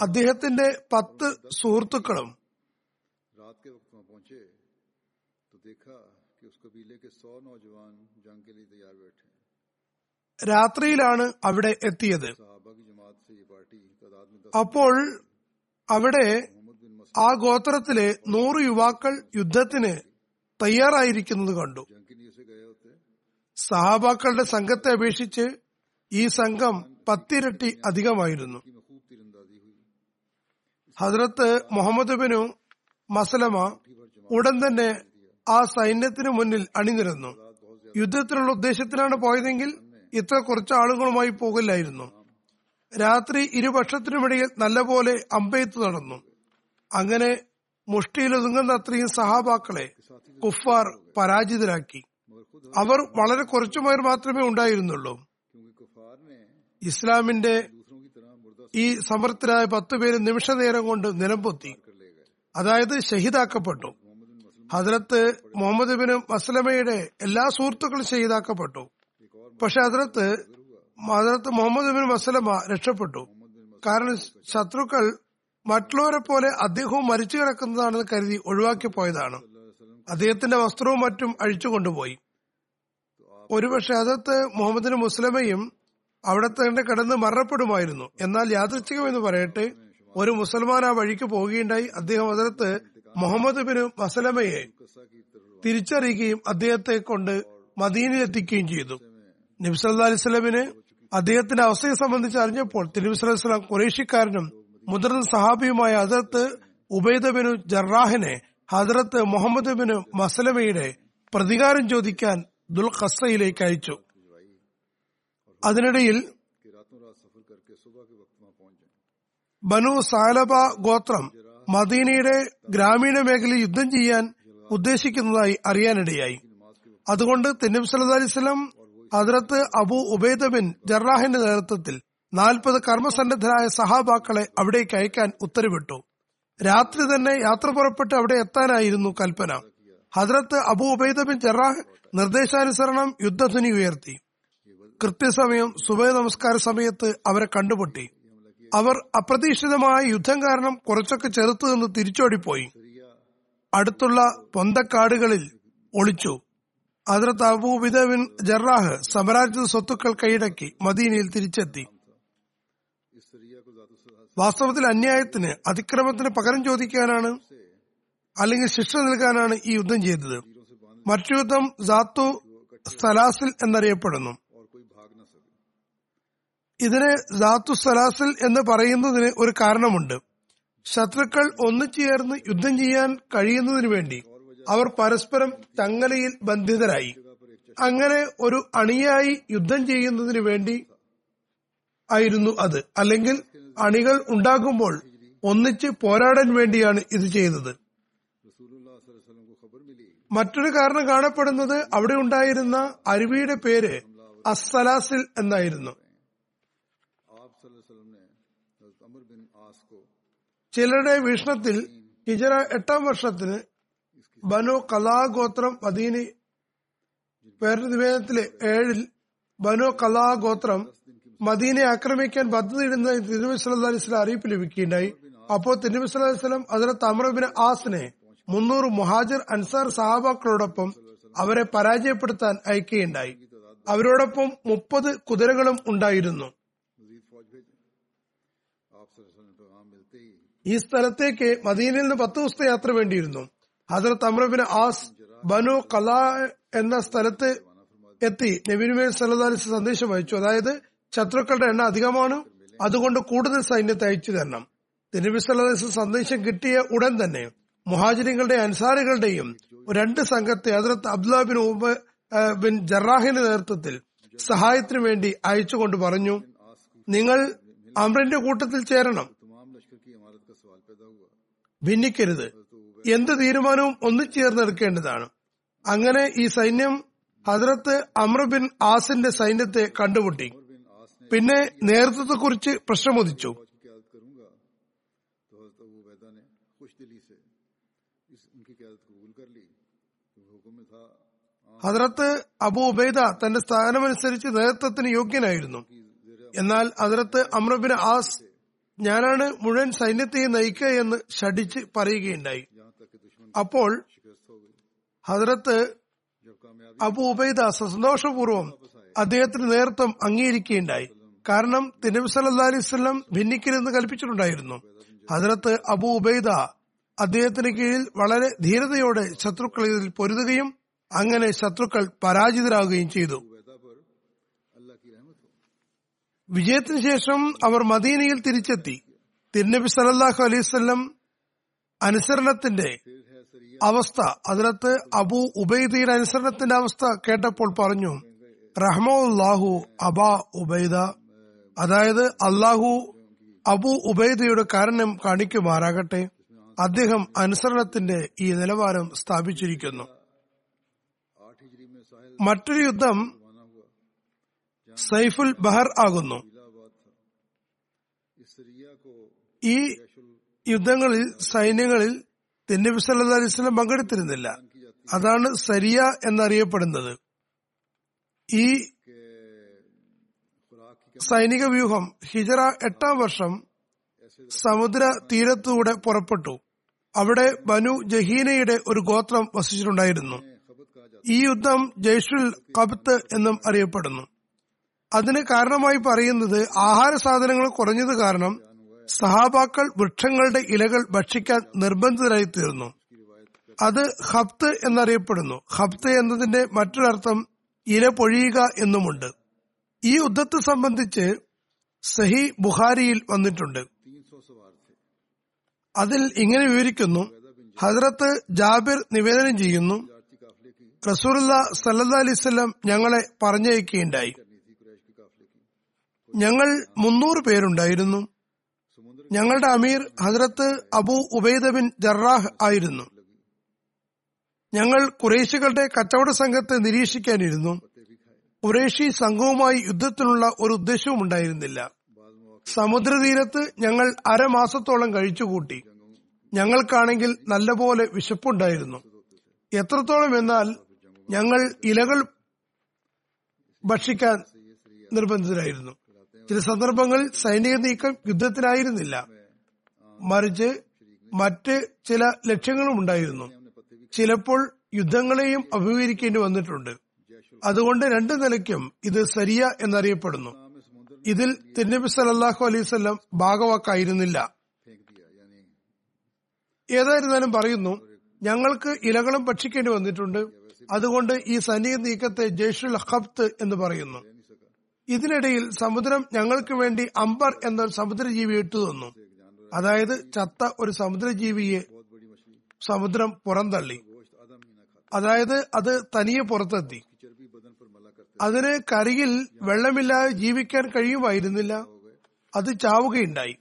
അദ്ദേഹത്തിന്റെ പത്ത് സുഹൃത്തുക്കളും. രാത്രിയിലാണ് അവിടെ എത്തിയത്. അപ്പോൾ അവിടെ ആ ഗോത്രത്തിലെ നൂറ് യുവാക്കൾ യുദ്ധത്തിന് തയ്യാറായിരിക്കുന്നത് കണ്ടു. സഹാബാക്കളുടെ സംഘത്തെ അപേക്ഷിച്ച് ഈ സംഘം പത്തിരട്ടി അധികമായിരുന്നു. ഹസ്രത്ത് മുഹമ്മദ് ബിനു മസലമ ഉടൻ തന്നെ ആ സൈന്യത്തിന് മുന്നിൽ അണിനിരന്നു. യുദ്ധത്തിനുള്ള ഉദ്ദേശത്തിലാണ് പോയതെങ്കിൽ ഇത്ര കുറച്ച് ആളുകളുമായി പോകില്ലായിരുന്നു രാത്രി ഇരുപക്ഷത്തിനുമിടയിൽ നല്ലപോലെ അമ്പെയ്ത്ത് നടന്നു. അങ്ങനെ മുഷ്ടിയിലൊതുങ്ങുന്ന അത്രയും സഹാബാക്കളെ കുഫാർ പരാജിതരാക്കി. അവർ വളരെ കുറച്ചു പേർ മാത്രമേ ഉണ്ടായിരുന്നുള്ളൂ. ഇസ്ലാമിന്റെ ഈ സമർത്ഥരായ പത്ത് പേര് നിമിഷ നേരം കൊണ്ട് നിലംപൊത്തി. അതായത് ഷഹീദാക്കപ്പെട്ടു. ഹദ്രത്ത് മുഹമ്മദ് ബിൻ അസ്ലമയുടെ എല്ലാ സുഹൃത്തുക്കളും ഷഹീദാക്കപ്പെട്ടു. പക്ഷെ Hazrat Hazrat Muhammad bin Maslama രക്ഷപ്പെട്ടു. കാരണം ശത്രുക്കൾ മറ്റുള്ളവരെ പോലെ അദ്ദേഹവും മരിച്ചു കിടക്കുന്നതാണെന്ന് കരുതി ഒഴിവാക്കി പോയതാണ് അദ്ദേഹത്തിന്റെ വസ്ത്രവും മറ്റും അഴിച്ചു കൊണ്ടുപോയി. ഒരുപക്ഷെ അതത്ത് മുഹമ്മദിന് മുസ്ലമയും അവിടെ തന്നെ കിടന്ന് മരണപ്പെടുമായിരുന്നു. എന്നാൽ യാദൃച്ഛികമെന്ന് പറയട്ടെ ഒരു മുസൽമാൻ ആ വഴിക്ക് പോവുകയുണ്ടായി. അദ്ദേഹം അതിർത്ത് മുഹമ്മദ് ബിൻ മസലമയെ തിരിച്ചറിയുകയും അദ്ദേഹത്തെ കൊണ്ട് മദീനിലെത്തിക്കുകയും ചെയ്തു. നബ്സല്ലാ അലിസ്ലമിന് അദ്ദേഹത്തിന്റെ അവസ്ഥയെ സംബന്ധിച്ച് അറിഞ്ഞപ്പോൾ തിരുവിസ്ലാം കുറേഷ്യക്കാരനും മുതിർന്ന സഹാബിയുമായ ഹസരത്ത് ഉബൈദ ബിനു ജറാഹിനെ ഹസരത്ത് മുഹമ്മദ് ബിൻ മസലമയുടെ പ്രതികാരം ചോദിക്കാൻ ദുൽഖസയിലേക്ക് അയച്ചു. അതിനിടയിൽ ബനു സാലബ ഗോത്രം മദീനയുടെ ഗ്രാമീണ മേഖലയിൽ യുദ്ധം ചെയ്യാൻ ഉദ്ദേശിക്കുന്നതായി അറിയാനിടയായി. അതുകൊണ്ട് തെന്നിം സല്ലു അലിസ്ലം ഹദ്രത്ത് അബു ഉബൈദ ബിൻ ജറാഹിന്റെ നേതൃത്വത്തിൽ നാൽപ്പത് കർമ്മസന്നദ്ധരായ സഹാബാക്കളെ അവിടേക്ക് അയക്കാൻ ഉത്തരവിട്ടു. രാത്രി തന്നെ യാത്ര പുറപ്പെട്ട് അവിടെ എത്താനായിരുന്നു കൽപ്പന. Hazrat Abu Ubaida bin Jarrah നിർദ്ദേശാനുസരണം യുദ്ധധ്വനി ഉയർത്തി. കൃത്യസമയം സുബൈ നമസ്കാര സമയത്ത് അവരെ കണ്ടുപൊട്ടി. അവർ അപ്രതീക്ഷിതമായ യുദ്ധം കാരണം കുറച്ചൊക്കെ ചെറുത്തു നിന്ന് തിരിച്ചോടിപ്പോയി. അടുത്തുള്ള പൊന്തക്കാടുകളിൽ ഒളിച്ചു. അതിർത്ത് അബൂബിദ ബിൻ ജറാഹ് സമരാജിത സ്വത്തുക്കൾ കൈയടക്കി മദീനയിൽ തിരിച്ചെത്തി. വാസ്തവത്തിൽ അന്യായത്തിന് അതിക്രമത്തിന് പകരം ചോദിക്കാനാണ് അല്ലെങ്കിൽ ശിക്ഷ നൽകാനാണ് ഈ യുദ്ധം ചെയ്തത്. മറ്റു യുദ്ധം ജാത്തു സലാസിൽ എന്നറിയപ്പെടുന്നു. ഇതിനെ ജാത്തു സലാസിൽ എന്ന് പറയുന്നതിന് ഒരു കാരണമുണ്ട്. ശത്രുക്കൾ ഒന്നിച്ചുചേർന്ന് യുദ്ധം ചെയ്യാൻ കഴിയുന്നതിനു വേണ്ടി അവർ പരസ്പരം ചങ്ങലയിൽ ബന്ധിതരായി. അങ്ങനെ ഒരു അണിയായി യുദ്ധം ചെയ്യുന്നതിന് വേണ്ടി ആയിരുന്നു അത്. അല്ലെങ്കിൽ അണികൾ ഉണ്ടാകുമ്പോൾ ഒന്നിച്ച് പോരാടാൻ വേണ്ടിയാണ് ഇത് ചെയ്തത്. മറ്റൊരു കാരണം കാണപ്പെടുന്നത് അവിടെ ഉണ്ടായിരുന്ന അരുവിയുടെ പേര് അസ്സലാസിൽ എന്നായിരുന്നു. ചിലരുടെ വീക്ഷണത്തിൽ ഹിജറ എട്ടാം വർഷത്തിന് ബനു കലാഗോത്രം മദീനി പേരനിവേദനത്തിലെ ഏഴിൽ ബനു കലാഗോത്രം മദീനെ ആക്രമിക്കാൻ പദ്ധതിയിടുന്ന തിരുനബി അലൈഹി സ്വലം അറിയിപ്പ് ലഭിക്കുകയുണ്ടായി. അപ്പോൾ തിരുനബി അലൈഹി സ്വലം അതിലെ തമറബിന് ആസിനെ മുന്നൂറ് മുഹാജിർ അൻസാർ സഹാബാക്കളോടൊപ്പം അവരെ പരാജയപ്പെടുത്താൻ അയക്കുകയുണ്ടായി. അവരോടൊപ്പം മുപ്പത് കുതിരകളും ഉണ്ടായിരുന്നു. ഈ സ്ഥലത്തേക്ക് മദീനിൽ നിന്ന് പത്ത് ദിവസത്തെ യാത്ര വേണ്ടിയിരുന്നു. ഹസരത്ത് അമ്രബിൻ ആസ് ബനു കല എന്ന സ്ഥലത്ത് എത്തി നബിനുമേൽ സലദാലിസ് സന്ദേശം അയച്ചു. അതായത് ശത്രുക്കളുടെ എണ്ണ അധികമാണ്. അതുകൊണ്ട് കൂടുതൽ സൈന്യത്തെ അയച്ചു തരണം. തിരുനബി സന്ദേശം കിട്ടിയ ഉടൻ തന്നെ മുഹാജിരികളുടെ അൻസാരികളുടെയും രണ്ട് സംഘത്തെ ഹസരത്ത് അബ്ദുല്ലാ ബിൻ ഉബ ബിൻ ജറാഹിന്റെ നേതൃത്വത്തിൽ സഹായത്തിനു വേണ്ടി അയച്ചുകൊണ്ട് പറഞ്ഞു നിങ്ങൾ അമ്രന്റെ കൂട്ടത്തിൽ ചേരണം. ഭിന്നിക്കരുത്. എന്ത് തീരുമാനവും ഒന്നിച്ചേർന്നെടുക്കേണ്ടതാണ് അങ്ങനെ ഈ സൈന്യം ഹജറത്ത് അമ്ര ബിൻ ആസിന്റെ സൈന്യത്തെ കണ്ടുമുട്ടി. പിന്നെ നേതൃത്വത്തെക്കുറിച്ച് പ്രശ്നമുദിച്ചു ഹദ്രത്ത് അബു ഉബൈദ തന്റെ സ്ഥാനമനുസരിച്ച് നേതൃത്വത്തിന് യോഗ്യനായിരുന്നു. എന്നാൽ ഹദ്രത്ത് അമ്രബിൻ ആസ് ഞാനാണ് മുഴുവൻ സൈന്യത്തെയും നയിക്കുക എന്ന് ഷടിച്ച് പറയുകയുണ്ടായി. അപ്പോൾ ഹദ്രത്ത് അബു ഉബൈദ സന്തോഷപൂർവം അദ്ദേഹത്തിന് നേതൃത്വം അംഗീകരിക്കുകയുണ്ടായി. കാരണം തിരുനബി സല്ലാ അലൈഹി സ്വലം ഭിന്നിക്കരുതെന്ന് കൽപ്പിച്ചിട്ടുണ്ടായിരുന്നു. ഹദ്രത്ത് അബു ഉബൈദ അദ്ദേഹത്തിന് കീഴിൽ വളരെ ധീരതയോടെ ശത്രുക്കളിൽ പൊരുതുകയും അങ്ങനെ ശത്രുക്കൾ പരാജിതരാകുകയും ചെയ്തു. വിജയത്തിന് ശേഷം അവർ മദീനയിൽ തിരിച്ചെത്തി. തിരുനബി സലല്ലാഹു അലൈവല്ലം അനുസരണത്തിന്റെ അവസ്ഥ അതിനകത്ത് അബു ഉബൈദയുടെ അനുസരണത്തിന്റെ അവസ്ഥ കേട്ടപ്പോൾ പറഞ്ഞു റഹ്മാഹു അബാ ഉബൈദ. അതായത് അള്ളാഹു അബു ഉബൈദയുടെ കാരണം കാണിക്കുമാറാകട്ടെ. അദ്ദേഹം അനുസരണത്തിന്റെ ഈ നിലവാരം സ്ഥാപിച്ചിരിക്കുന്നു. മറ്റൊരു യുദ്ധം സൈഫുൽ ബഹർ ആകുന്നു. ഈ യുദ്ധങ്ങളിൽ സൈന്യങ്ങളിൽ തിന്നബി സല്ലാ അലിസ്ലം പങ്കെടുത്തിരുന്നില്ല. അതാണ് സരിയ എന്നറിയപ്പെടുന്നത്. ഈ സൈനിക വ്യൂഹം ഹിജറ എട്ടാം വർഷം സമുദ്ര തീരത്തൂടെ പുറപ്പെട്ടു. അവിടെ ബനു ജഹീനയുടെ ഒരു ഗോത്രം വസിച്ചിട്ടുണ്ടായിരുന്നു. ഈ യുദ്ധം ജയ്ഷുൽ കബത്ത് എന്നും അറിയപ്പെടുന്നു. അതിന് കാരണമായി പറയുന്നത് ആഹാര സാധനങ്ങൾ കുറഞ്ഞത് കാരണം സഹാബാക്കൾ വൃക്ഷങ്ങളുടെ ഇലകൾ ഭക്ഷിക്കാൻ നിർബന്ധിതരായി തീർന്നു അത് ഹബ്ത് എന്നറിയപ്പെടുന്നു. ഹബ്ത് എന്നതിന്റെ മറ്റൊരർത്ഥം ഇല പൊഴിയുക എന്നുമുണ്ട്. ഈ യുദ്ധത്തെ സംബന്ധിച്ച് സഹി ബുഹാരിയിൽ വന്നിട്ടുണ്ട്. അതിൽ ഇങ്ങനെ വിവരിക്കുന്നു. ഹജ്രത്ത് ജാബിർ നിവേദനം ചെയ്യുന്നു റസൂറുല്ല സല്ലാ അലൈവല്ലം ഞങ്ങളെ പറഞ്ഞയക്കുകയുണ്ടായി. ഞങ്ങൾ മുന്നൂറ് പേരുണ്ടായിരുന്നു. ഞങ്ങളുടെ അമീർ Hazrat Abu Ubaida bin Jarrah ആയിരുന്നു. ഞങ്ങൾ കുറേശികളുടെ കച്ചവട സംഘത്തെ നിരീക്ഷിക്കാനിരുന്നു. കുറേശി സംഘവുമായി യുദ്ധത്തിനുള്ള ഒരു ഉദ്ദേശവും ഉണ്ടായിരുന്നില്ല. സമുദ്രതീരത്ത് ഞങ്ങൾ അരമാസത്തോളം കഴിച്ചുകൂട്ടി. ഞങ്ങൾക്കാണെങ്കിൽ നല്ലപോലെ വിശപ്പുണ്ടായിരുന്നു. എത്രത്തോളം എന്നാൽ ഞങ്ങൾ ഇലകൾ ഭക്ഷിക്കാൻ നിർബന്ധിതരായിരുന്നു. ചില സന്ദർഭങ്ങളിൽ സൈനിക നീക്കം യുദ്ധത്തിലായിരുന്നില്ല. മറിച്ച് മറ്റ് ചില ലക്ഷ്യങ്ങളും ഉണ്ടായിരുന്നു. ചിലപ്പോൾ യുദ്ധങ്ങളെയും അഭിമുഖീകരിക്കേണ്ടി വന്നിട്ടുണ്ട്. അതുകൊണ്ട് രണ്ടു നിലയ്ക്കും ഇത് സരിയ എന്നറിയപ്പെടുന്നു. ഇതിൽ തിരുനബി സലല്ലാഹു അലൈവല്ലം ഭാഗവാക്കായിരുന്നില്ല. ഏതായിരുന്നാലും പറയുന്നു ഞങ്ങൾക്ക് ഇലകളും ഭക്ഷിക്കേണ്ടി വന്നിട്ടുണ്ട്. അതുകൊണ്ട് ഈ സനീർ നീക്കത്തെ ജയ്ഷുൽ ഹബ്ത് എന്ന് പറയുന്നു. ഇതിനിടയിൽ സമുദ്രം ഞങ്ങൾക്ക് വേണ്ടി അംബർ എന്ന സമുദ്രജീവി ഇട്ടുതന്നു അതായത് ചത്ത ഒരു സമുദ്രജീവിയെ സമുദ്രം പുറന്തള്ളി. അതായത് അത് തനിയെ പുറത്തെത്തി. അതിന് കരിയിൽ വെള്ളമില്ലാതെ ജീവിക്കാൻ കഴിയുമായിരുന്നില്ല. അത് ചാവുകയുണ്ടായി.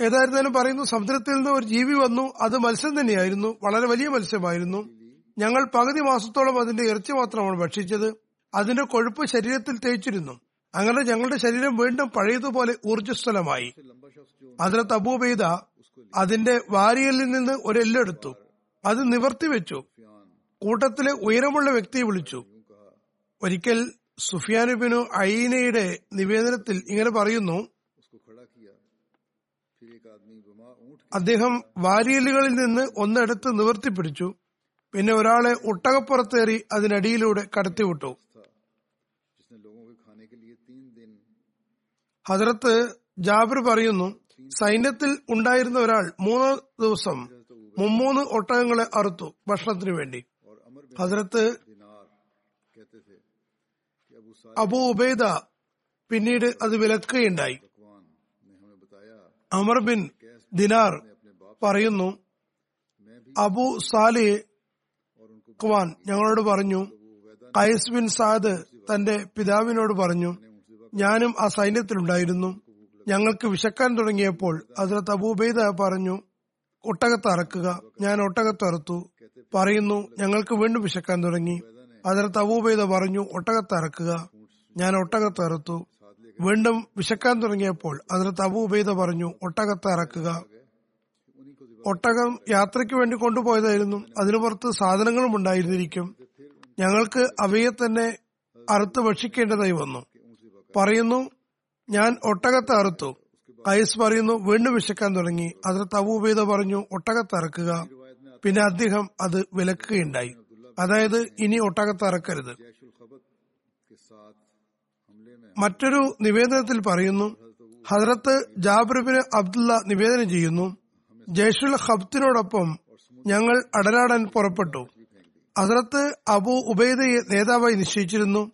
ഏതായിരുന്നാലും പറയുന്നു സമുദ്രത്തിൽ നിന്ന് ഒരു ജീവി വന്നു. അത് മത്സ്യം തന്നെയായിരുന്നു. വളരെ വലിയ മത്സ്യമായിരുന്നു. ഞങ്ങൾ പകുതി മാസത്തോളം അതിന്റെ ഇറച്ചി മാത്രമാണ് ഭക്ഷിച്ചത്. അതിന്റെ കൊഴുപ്പ് ശരീരത്തിൽ തേച്ചിരുന്നു. അങ്ങനെ ഞങ്ങളുടെ ശരീരം വീണ്ടും പഴയതുപോലെ ഊർജസ്വലമായി. അതിലെ തബൂബെയ്ത അതിന്റെ വാരിയലിൽ നിന്ന് ഒരു എല്ലെടുത്തു അത് നിവർത്തി വെച്ചു. കൂട്ടത്തിലെ ഉയരമുള്ള വ്യക്തിയെ വിളിച്ചു. ഒരിക്കൽ സുഫിയാനുബിനു അയിനയുടെ നിവേദനത്തിൽ ഇങ്ങനെ പറയുന്നു അദ്ദേഹം വാരിയലുകളിൽ നിന്ന് ഒന്നെടുത്ത് നിവർത്തിപ്പിടിച്ചു പിന്നെ ഒരാളെ ഒട്ടകപ്പുറത്തേറി അതിനടിയിലൂടെ കടത്തിവിട്ടു. ഹജറത്ത് ജാബിർ പറയുന്നു സൈന്യത്തിൽ ഉണ്ടായിരുന്ന ഒരാൾ മൂന്ന് ദിവസം മുമ്മൂന്ന് ഒട്ടകങ്ങളെ അറുത്തു ഭക്ഷണത്തിനു വേണ്ടി. ഹജറത്ത് അബു ഉബൈദ പിന്നീട് അത് വിലക്കുകയുണ്ടായി. അമർ ബിൻ ദിനാർ പറയുന്നു അബു സാലിഹ് സക്വാൻ ഞങ്ങളോട് പറഞ്ഞു. കൈസ് ബിൻ സാദ് തന്റെ പിതാവിനോട് പറഞ്ഞു ഞാനും ആ സൈന്യത്തിലുണ്ടായിരുന്നു. ഞങ്ങൾക്ക് വിശക്കാൻ തുടങ്ങിയപ്പോൾ അതിലത്ത് അബൂബൈദ പറഞ്ഞു ഒട്ടകത്ത് അറക്കുക. ഞാൻ ഒട്ടകത്ത് അറുത്തു. പറയുന്നു ഞങ്ങൾക്ക് വീണ്ടും വിശക്കാൻ തുടങ്ങി. അതിലത്ത് അബൂബൈദ പറഞ്ഞു ഒട്ടകത്ത് അറക്കുക. ഞാൻ ഒട്ടകത്ത് അറുത്തു. വീണ്ടും വിശക്കാൻ തുടങ്ങിയപ്പോൾ അതിലത്ത് അബൂബൈദ പറഞ്ഞു ഒട്ടകത്ത് അറക്കുക. ഒട്ടകം യാത്രയ്ക്ക് വേണ്ടി കൊണ്ടുപോയതായിരുന്നു. അതിനു പുറത്ത് സാധനങ്ങളും ഉണ്ടായിരുന്നിരിക്കും. ഞങ്ങൾക്ക് അവയെ തന്നെ അറുത്ത് ഭക്ഷിക്കേണ്ടതായി വന്നു. പറയുന്നു ഞാൻ ഒട്ടകത്തെ അറുത്തു. കൈസ് പറയുന്നു വീണ്ടും വിശക്കാൻ തുടങ്ങി. അതിൽ തവുപേത പറഞ്ഞു ഒട്ടകത്തെ അറക്കുക. പിന്നെ അദ്ദേഹം അത് വിലക്കുകയുണ്ടായി. അതായത് ഇനി ഒട്ടകത്തെ അറക്കരുത്. മറ്റൊരു നിവേദനത്തിൽ പറയുന്നു ഹജ്രത്ത് ജാബ്രബിന് അബ്ദുള്ള നിവേദനം ചെയ്യുന്നു ജയ്ഷുൽ ഹബ്ദിനോടൊപ്പം ഞങ്ങൾ അടലാടാൻ പുറപ്പെട്ടു. അതിർത്ത് അബു ഉബൈദയെ നേതാവായി നിശ്ചയിച്ചിരുന്നു.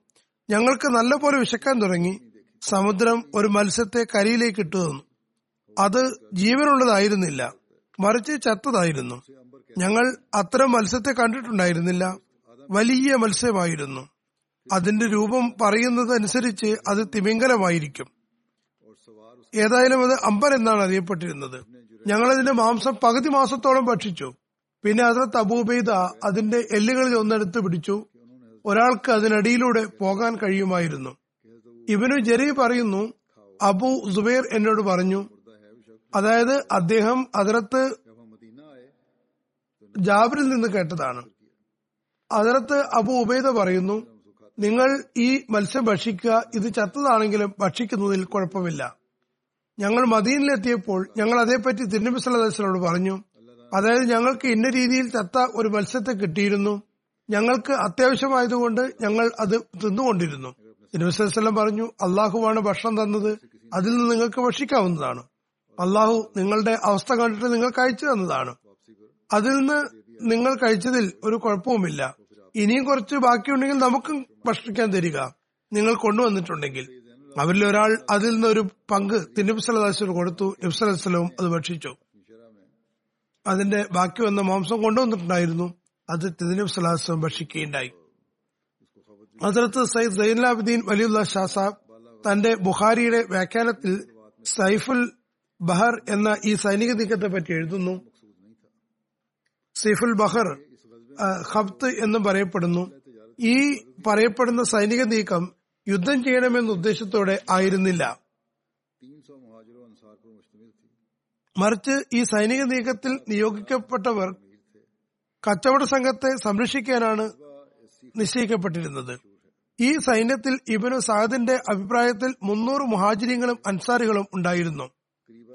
ഞങ്ങൾക്ക് നല്ലപോലെ വിശക്കാൻ തുടങ്ങി. സമുദ്രം ഒരു മത്സ്യത്തെ കരയിലേക്ക് ഇട്ടു തന്നു. അത് ജീവനുള്ളതായിരുന്നില്ല. മറിച്ച് ചത്തതായിരുന്നു. ഞങ്ങൾ അത്തരം മത്സ്യത്തെ കണ്ടിട്ടുണ്ടായിരുന്നില്ല. വലിയ മത്സ്യമായിരുന്നു. അതിന്റെ രൂപം പറയുന്നതനുസരിച്ച് അത് തിമിംഗലമായിരിക്കും. ഏതായാലും അത് അമ്പൻ എന്നാണ് അറിയപ്പെട്ടിരുന്നത്. ഞങ്ങളതിന്റെ മാംസം പകുതി മാസത്തോളം ഭക്ഷിച്ചു. പിന്നെ അതിർത്ത് അബൂബൈദ അതിന്റെ എല്ലുകളിൽ ഒന്നെടുത്ത് പിടിച്ചു. ഒരാൾക്ക് അതിനടിയിലൂടെ പോകാൻ കഴിയുമായിരുന്നു. ഇവനു ജെറി പറയുന്നു അബു സുബൈർ എന്നോട് പറഞ്ഞു അതായത് അദ്ദേഹം അതിർത്ത് ജാബിറിൽ നിന്ന് കേട്ടതാണ്. അതിർത്ത് അബു ഉബൈദ പറയുന്നു നിങ്ങൾ ഈ മത്സ്യം ഭക്ഷിക്കുക ഇത് ചത്തതാണെങ്കിലും ഭക്ഷിക്കുന്നതിൽ കുഴപ്പമില്ല. ഞങ്ങൾ മദീനിലെത്തിയപ്പോൾ ഞങ്ങൾ അതേപ്പറ്റി തിരുനബി സല്ലാസ്ലോട് പറഞ്ഞു. അതായത് ഞങ്ങൾക്ക് ഇന്ന രീതിയിൽ ചത്ത ഒരു മത്സ്യത്തെ കിട്ടിയിരുന്നു. ഞങ്ങൾക്ക് അത്യാവശ്യമായതുകൊണ്ട് ഞങ്ങൾ അത് തിന്നുകൊണ്ടിരുന്നു. തിരുനബി പറഞ്ഞു അള്ളാഹുവാണ് ഭക്ഷണം തന്നത്. അതിൽ നിന്ന് നിങ്ങൾക്ക് ഭക്ഷിക്കാവുന്നതാണ്. അള്ളാഹു നിങ്ങളുടെ അവസ്ഥ കണ്ടിട്ട് നിങ്ങൾക്ക് അയച്ചു തന്നതാണ്. അതിൽ നിന്ന് നിങ്ങൾ കഴിച്ചതിൽ ഒരു കുഴപ്പവുമില്ല. ഇനിയും കുറച്ച് ബാക്കിയുണ്ടെങ്കിൽ നമുക്കും ഭക്ഷിക്കാൻ തരിക. നിങ്ങൾ കൊണ്ടുവന്നിട്ടുണ്ടെങ്കിൽ. അവരിൽ ഒരാൾ അതിൽ നിന്ന് ഒരു പങ്ക് തിരുനബിസ്വലാസിന് കൊടുത്തു. നബ്സലവും അത് ഭക്ഷിച്ചു. അതിന്റെ ബാക്കി വന്ന മാംസം കൊണ്ടുവന്നിട്ടുണ്ടായിരുന്നു. അത് തിരുനബിസ്വലാസ്ലം ഭക്ഷിക്കുകയുണ്ടായി. ഹസരത്ത് സയ്യിദ് സൈനുലാബുദ്ദീൻ വലിയുള്ള ഷാ തന്റെ ബുഖാരിയുടെ വ്യാഖ്യാനത്തിൽ സൈഫുൽ ബഹർ എന്ന ഈ സൈനിക നീക്കത്തെ പറ്റി എഴുതുന്നു. സൈഫുൽ ബഹർ ഹബ്ത് എന്നും പറയപ്പെടുന്നു. ഈ പറയപ്പെടുന്ന സൈനിക നീക്കം യുദ്ധം ചെയ്യണമെന്ന ഉദ്ദേശത്തോടെ ആയിരുന്നില്ല. മറിച്ച് ഈ സൈനിക നീക്കത്തിൽ നിയോഗിക്കപ്പെട്ടവർ കച്ചവട സംഘത്തെ സംരക്ഷിക്കാനാണ് നിശ്ചയിക്കപ്പെട്ടിരുന്നത്. ഈ സൈന്യത്തിൽ ഇബനു സാദിന്റെ അഭിപ്രായത്തിൽ മുന്നൂറ് മുഹാജിരിങ്ങളും അൻസാരികളും ഉണ്ടായിരുന്നു.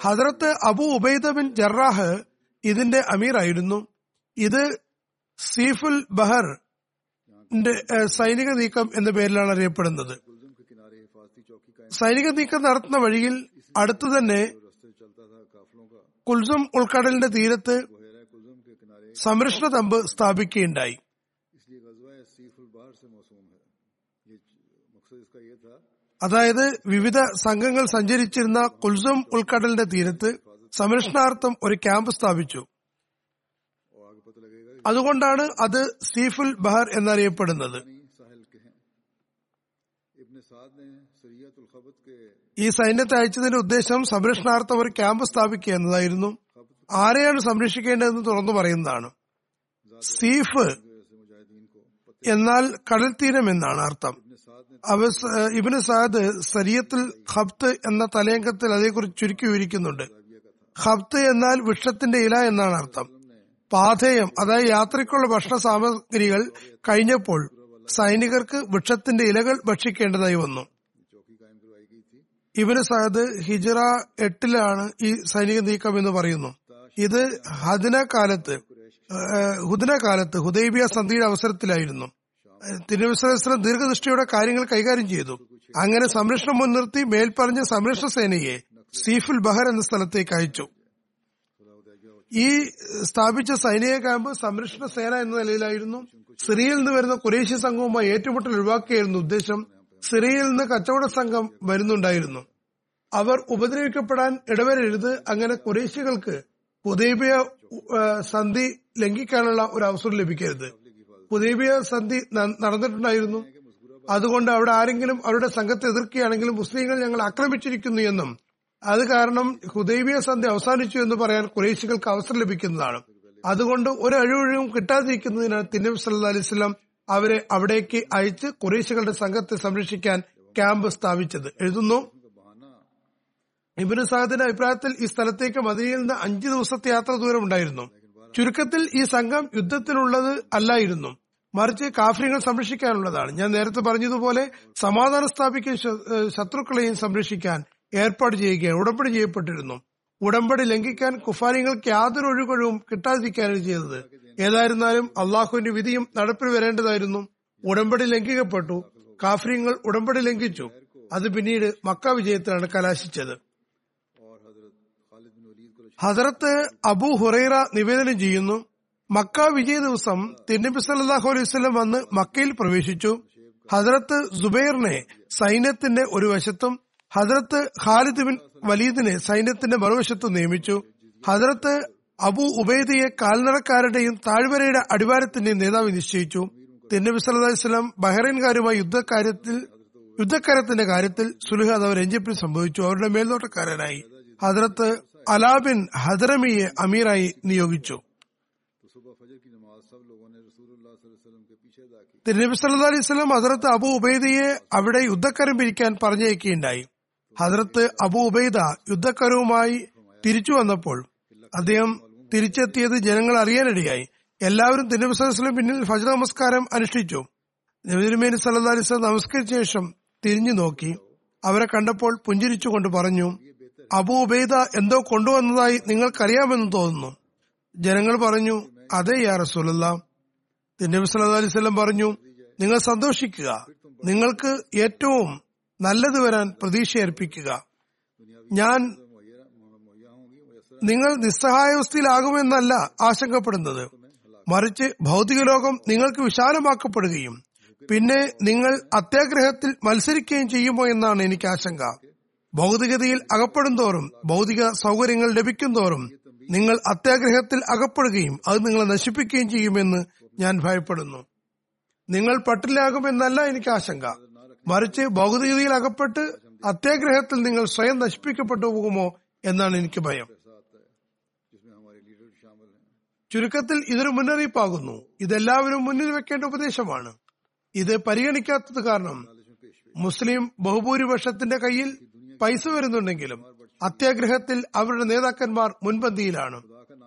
ഹജറത്ത് അബു ഉബൈദ ബിൻ ജറാഹ് ഇതിന്റെ അമീറായിരുന്നു. ഇത് സീഫുൽ ബഹർ സൈനിക നീക്കം എന്ന പേരിലാണ് അറിയപ്പെടുന്നത്. സൈനിക നീക്കം നടത്തുന്ന വഴിയിൽ അടുത്തു തന്നെ കുൽസും ഉൾക്കടലിന്റെ തീരത്ത് സംരക്ഷണ തമ്പ് സ്ഥാപിക്കുകയുണ്ടായി. അതായത് വിവിധ സംഘങ്ങൾ സഞ്ചരിച്ചിരുന്ന കുൽസും ഉൾക്കടലിന്റെ തീരത്ത് സംരക്ഷണാർത്ഥം ഒരു ക്യാമ്പ് സ്ഥാപിച്ചു. അതുകൊണ്ടാണ് അത് സീഫുൽ ബഹർ എന്നറിയപ്പെടുന്നത്. ഈ സൈന്യത്തെ അയച്ചതിന്റെ ഉദ്ദേശം സംരക്ഷണാർത്ഥം ഒരു ക്യാമ്പ് സ്ഥാപിക്കുക എന്നതായിരുന്നു. ആരെയാണ് സംരക്ഷിക്കേണ്ടതെന്ന് തുറന്നു പറയുന്നതാണ്. സീഫ് എന്നാൽ കടൽ തീരം എന്നാണ് അർത്ഥം. ഇബിന് സാദ് സരിയത്തിൽ ഹബ്ത് എന്ന തലയംഗത്തിൽ അതേക്കുറിച്ച് ചുരുക്കി വിവരിക്കുന്നുണ്ട്. ഹബ്ത് എന്നാൽ വൃക്ഷത്തിന്റെ ഇല എന്നാണ് അർത്ഥം. പാഥേയം അതായത് യാത്രയ്ക്കുള്ള ഭക്ഷണ സാമഗ്രികൾ കഴിഞ്ഞപ്പോൾ സൈനികർക്ക് വൃക്ഷത്തിന്റെ ഇലകൾ ഭക്ഷിക്കേണ്ടതായി വന്നു. ഇവന് സഹദ് ഹിജറ എട്ടിലാണ് ഈ സൈനിക നീക്കം എന്ന് പറയുന്നു. ഇത് ഹദിന കാലത്ത് ഹുദിന കാലത്ത് ഹുദൈബിയ സന്ധിയുടെ അവസരത്തിലായിരുന്നു. തിരുവസരം ദീർഘദൃഷ്ടിയുടെ കാര്യങ്ങൾ കൈകാര്യം ചെയ്തു. അങ്ങനെ സംരക്ഷണം മുൻനിർത്തി മേൽപ്പറഞ്ഞ സംരക്ഷണ സേനയെ സീഫുൽ ബഹർ എന്ന സ്ഥലത്തേക്ക് അയച്ചു. ഈ സ്ഥാപിച്ച സൈനിക ക്യാമ്പ് സംരക്ഷണ സേന എന്ന നിലയിലായിരുന്നു. സിറിയയിൽ നിന്ന് വരുന്ന കുറേശ്യ സംഘവുമായി ഏറ്റുമുട്ടൽ ഒഴിവാക്കുകയായിരുന്നു ഉദ്ദേശം. സിറിയയിൽ നിന്ന് കച്ചവട സംഘം വരുന്നുണ്ടായിരുന്നു. അവർ ഉപദ്രവിക്കപ്പെടാൻ ഇടവരരുത്. അങ്ങനെ കുറേശ്യകൾക്ക് പുതേബിയ സന്ധി ലംഘിക്കാനുള്ള ഒരു അവസരം ലഭിക്കരുത്. പുതേബിയ സന്ധി നടന്നിട്ടുണ്ടായിരുന്നു. അതുകൊണ്ട് അവിടെ ആരെങ്കിലും അവരുടെ സംഘത്തെ എതിർക്കുകയാണെങ്കിലും മുസ്ലിങ്ങൾ ഞങ്ങൾ ആക്രമിച്ചിരിക്കുന്നു എന്നും അത് കാരണം ഹുദൈബിയ സന്ധി അവസാനിച്ചു എന്ന് പറയാൻ കുറേശികൾക്ക് അവസരം ലഭിക്കുന്നതാണ്. അതുകൊണ്ട് ഒരു അഴിവഴിവും കിട്ടാതിരിക്കുന്നതിനാണ് തിന്നബി സല്ലാ അലിസ്ലാം അവരെ അവിടേക്ക് അയച്ച് കുറേശികളുടെ സംഘത്തെ സംരക്ഷിക്കാൻ ക്യാമ്പ് സ്ഥാപിച്ചത്. എഴുതുന്നു ഇബിന് സാദിന്റെ അഭിപ്രായത്തിൽ ഈ സ്ഥലത്തേക്ക് മദീനയിൽ നിന്ന് അഞ്ചു ദിവസത്തെ യാത്ര ദൂരം ഉണ്ടായിരുന്നു. ചുരുക്കത്തിൽ ഈ സംഘം യുദ്ധത്തിനുള്ളത് അല്ലായിരുന്നു. മറിച്ച് കാഫര്യങ്ങൾ സംരക്ഷിക്കാനുള്ളതാണ്. ഞാൻ നേരത്തെ പറഞ്ഞതുപോലെ സമാധാനം സ്ഥാപിക്കാൻ ശത്രുക്കളെയും സംരക്ഷിക്കാൻ ഏർപ്പാട് ചെയ്യുകയാണ് ഉടമ്പടി ചെയ്യപ്പെട്ടിരുന്നു. ഉടമ്പടി ലംഘിക്കാൻ കുഫാരിങ്ങൾക്ക് യാതൊരു ഒഴികൊഴിവും കിട്ടാതിരിക്കാനാണ് ചെയ്തത്. ഏതായിരുന്നാലും അള്ളാഹുവിന്റെ വിധിയും നടപ്പിൽ വരേണ്ടതായിരുന്നു. ഉടമ്പടി ലംഘിക്കപ്പെട്ടു. കാഫ്രിങ്ങൾ ഉടമ്പടി ലംഘിച്ചു. അത് പിന്നീട് മക്ക വിജയത്തിലാണ് കലാശിച്ചത്. ഹസരത്ത് അബു ഹുറൈറ നിവേദനം ചെയ്യുന്നു മക്ക വിജയ ദിവസം തിരുനബി സല്ലാഹു അലൈവല്ലം വന്ന് മക്കയിൽ പ്രവേശിച്ചു. ഹസരത്ത് സുബൈറിനെ സൈന്യത്തിന്റെ ഒരു വശത്തും ഹജറത്ത് ഖാലിദ് ബിൻ വലീദിനെ സൈന്യത്തിന്റെ മറുവശത്ത് നിയമിച്ചു. ഹജറത്ത് അബു ഉബൈദിയെ കാൽനടക്കാരുടെയും താഴ്വരയുടെ അടിവാരത്തിന്റെയും നേതാവ് നിശ്ചയിച്ചു. തിന്നബി സല്ലാസ്ലാം ബഹ്റൈൻകാരുമായി യുദ്ധക്കാര്യത്തിൽ യുദ്ധക്കാരത്തിന്റെ കാര്യത്തിൽ സുലുഹ അഥവാ രഞ്ജിപ്പിൽ സംഭവിച്ചു അവരുടെ മേൽനോട്ടക്കാരനായി ഹദ്രത്ത് അലാബിൻ ഹദ്രമിയെ അമീറായി നിയോഗിച്ചു. തിരുനബി സല്ലാ അലൈഹി സ്വലം ഹസരത്ത് അബു ഉബൈദിയെ അവിടെ യുദ്ധക്കരം പിരിക്കാൻ പറഞ്ഞയക്കുകയുണ്ടായി. ഹദ്രത്ത് അബു ഉബൈദ യുദ്ധക്കരവുമായി തിരിച്ചു വന്നപ്പോൾ അദ്ദേഹം തിരിച്ചെത്തിയത് ജനങ്ങൾ അറിയാനിടയായി. എല്ലാവരും വസല്ലം പിന്നിൽ ഫജ നമസ്കാരം അനുഷ്ഠിച്ചു. അലൈഹി വസല്ലം നമസ്കരിച്ച ശേഷം തിരിഞ്ഞു നോക്കി. അവരെ കണ്ടപ്പോൾ പുഞ്ചിരിച്ചുകൊണ്ട് പറഞ്ഞു അബു ഉബൈദ എന്തോ കൊണ്ടുവന്നതായി നിങ്ങൾക്കറിയാമെന്ന് തോന്നുന്നു. ജനങ്ങൾ പറഞ്ഞു അതെ യാ റസൂലല്ല. തിന്നബി സല്ലാ അലൈസ് പറഞ്ഞു നിങ്ങൾ സന്തോഷിക്കുക. നിങ്ങൾക്ക് ഏറ്റവും നല്ലത് വരാൻ പ്രതീക്ഷയർപ്പിക്കുക ഞാൻ നിങ്ങൾ നിസ്സഹായാവസ്ഥയിലാകുമെന്നല്ല ആശങ്കപ്പെടുന്നത്. മറിച്ച് ഭൗതിക ലോകം നിങ്ങൾക്ക് വിശാലമാക്കപ്പെടുകയും പിന്നെ നിങ്ങൾ അത്യാഗ്രഹത്തിൽ മത്സരിക്കുകയും ചെയ്യുമോ എന്നാണ് എനിക്ക് ആശങ്ക. ഭൗതികതയിൽ അകപ്പെടുന്തോറും ഭൗതിക സൗകര്യങ്ങൾ ലഭിക്കുന്തോറും നിങ്ങൾ അത്യാഗ്രഹത്തിൽ അകപ്പെടുകയും അത് നിങ്ങളെ നശിപ്പിക്കുകയും ചെയ്യുമെന്ന് ഞാൻ ഭയപ്പെടുന്നു. നിങ്ങൾ പട്ടിലാകുമെന്നല്ല എനിക്ക് ആശങ്ക. മറിച്ച് ഭൗതികതയിൽ അകപ്പെട്ട് അത്യാഗ്രഹത്തിൽ നിങ്ങൾ സ്വയം നശിപ്പിക്കപ്പെട്ടു പോകുമോ എന്നാണ് എനിക്ക് ഭയം. ചുരുക്കത്തിൽ ഇതൊരു മുന്നറിയിപ്പാകുന്നു. ഇതെല്ലാവരും മുന്നിൽ വെക്കേണ്ട ഉപദേശമാണ്. ഇത് പരിഗണിക്കാത്തത് കാരണം മുസ്ലിം ബഹുഭൂരിപക്ഷത്തിന്റെ കയ്യിൽ പൈസ വരുന്നുണ്ടെങ്കിലും അത്യാഗ്രഹത്തിൽ അവരുടെ നേതാക്കന്മാർ മുൻപന്തിയിലാണ്.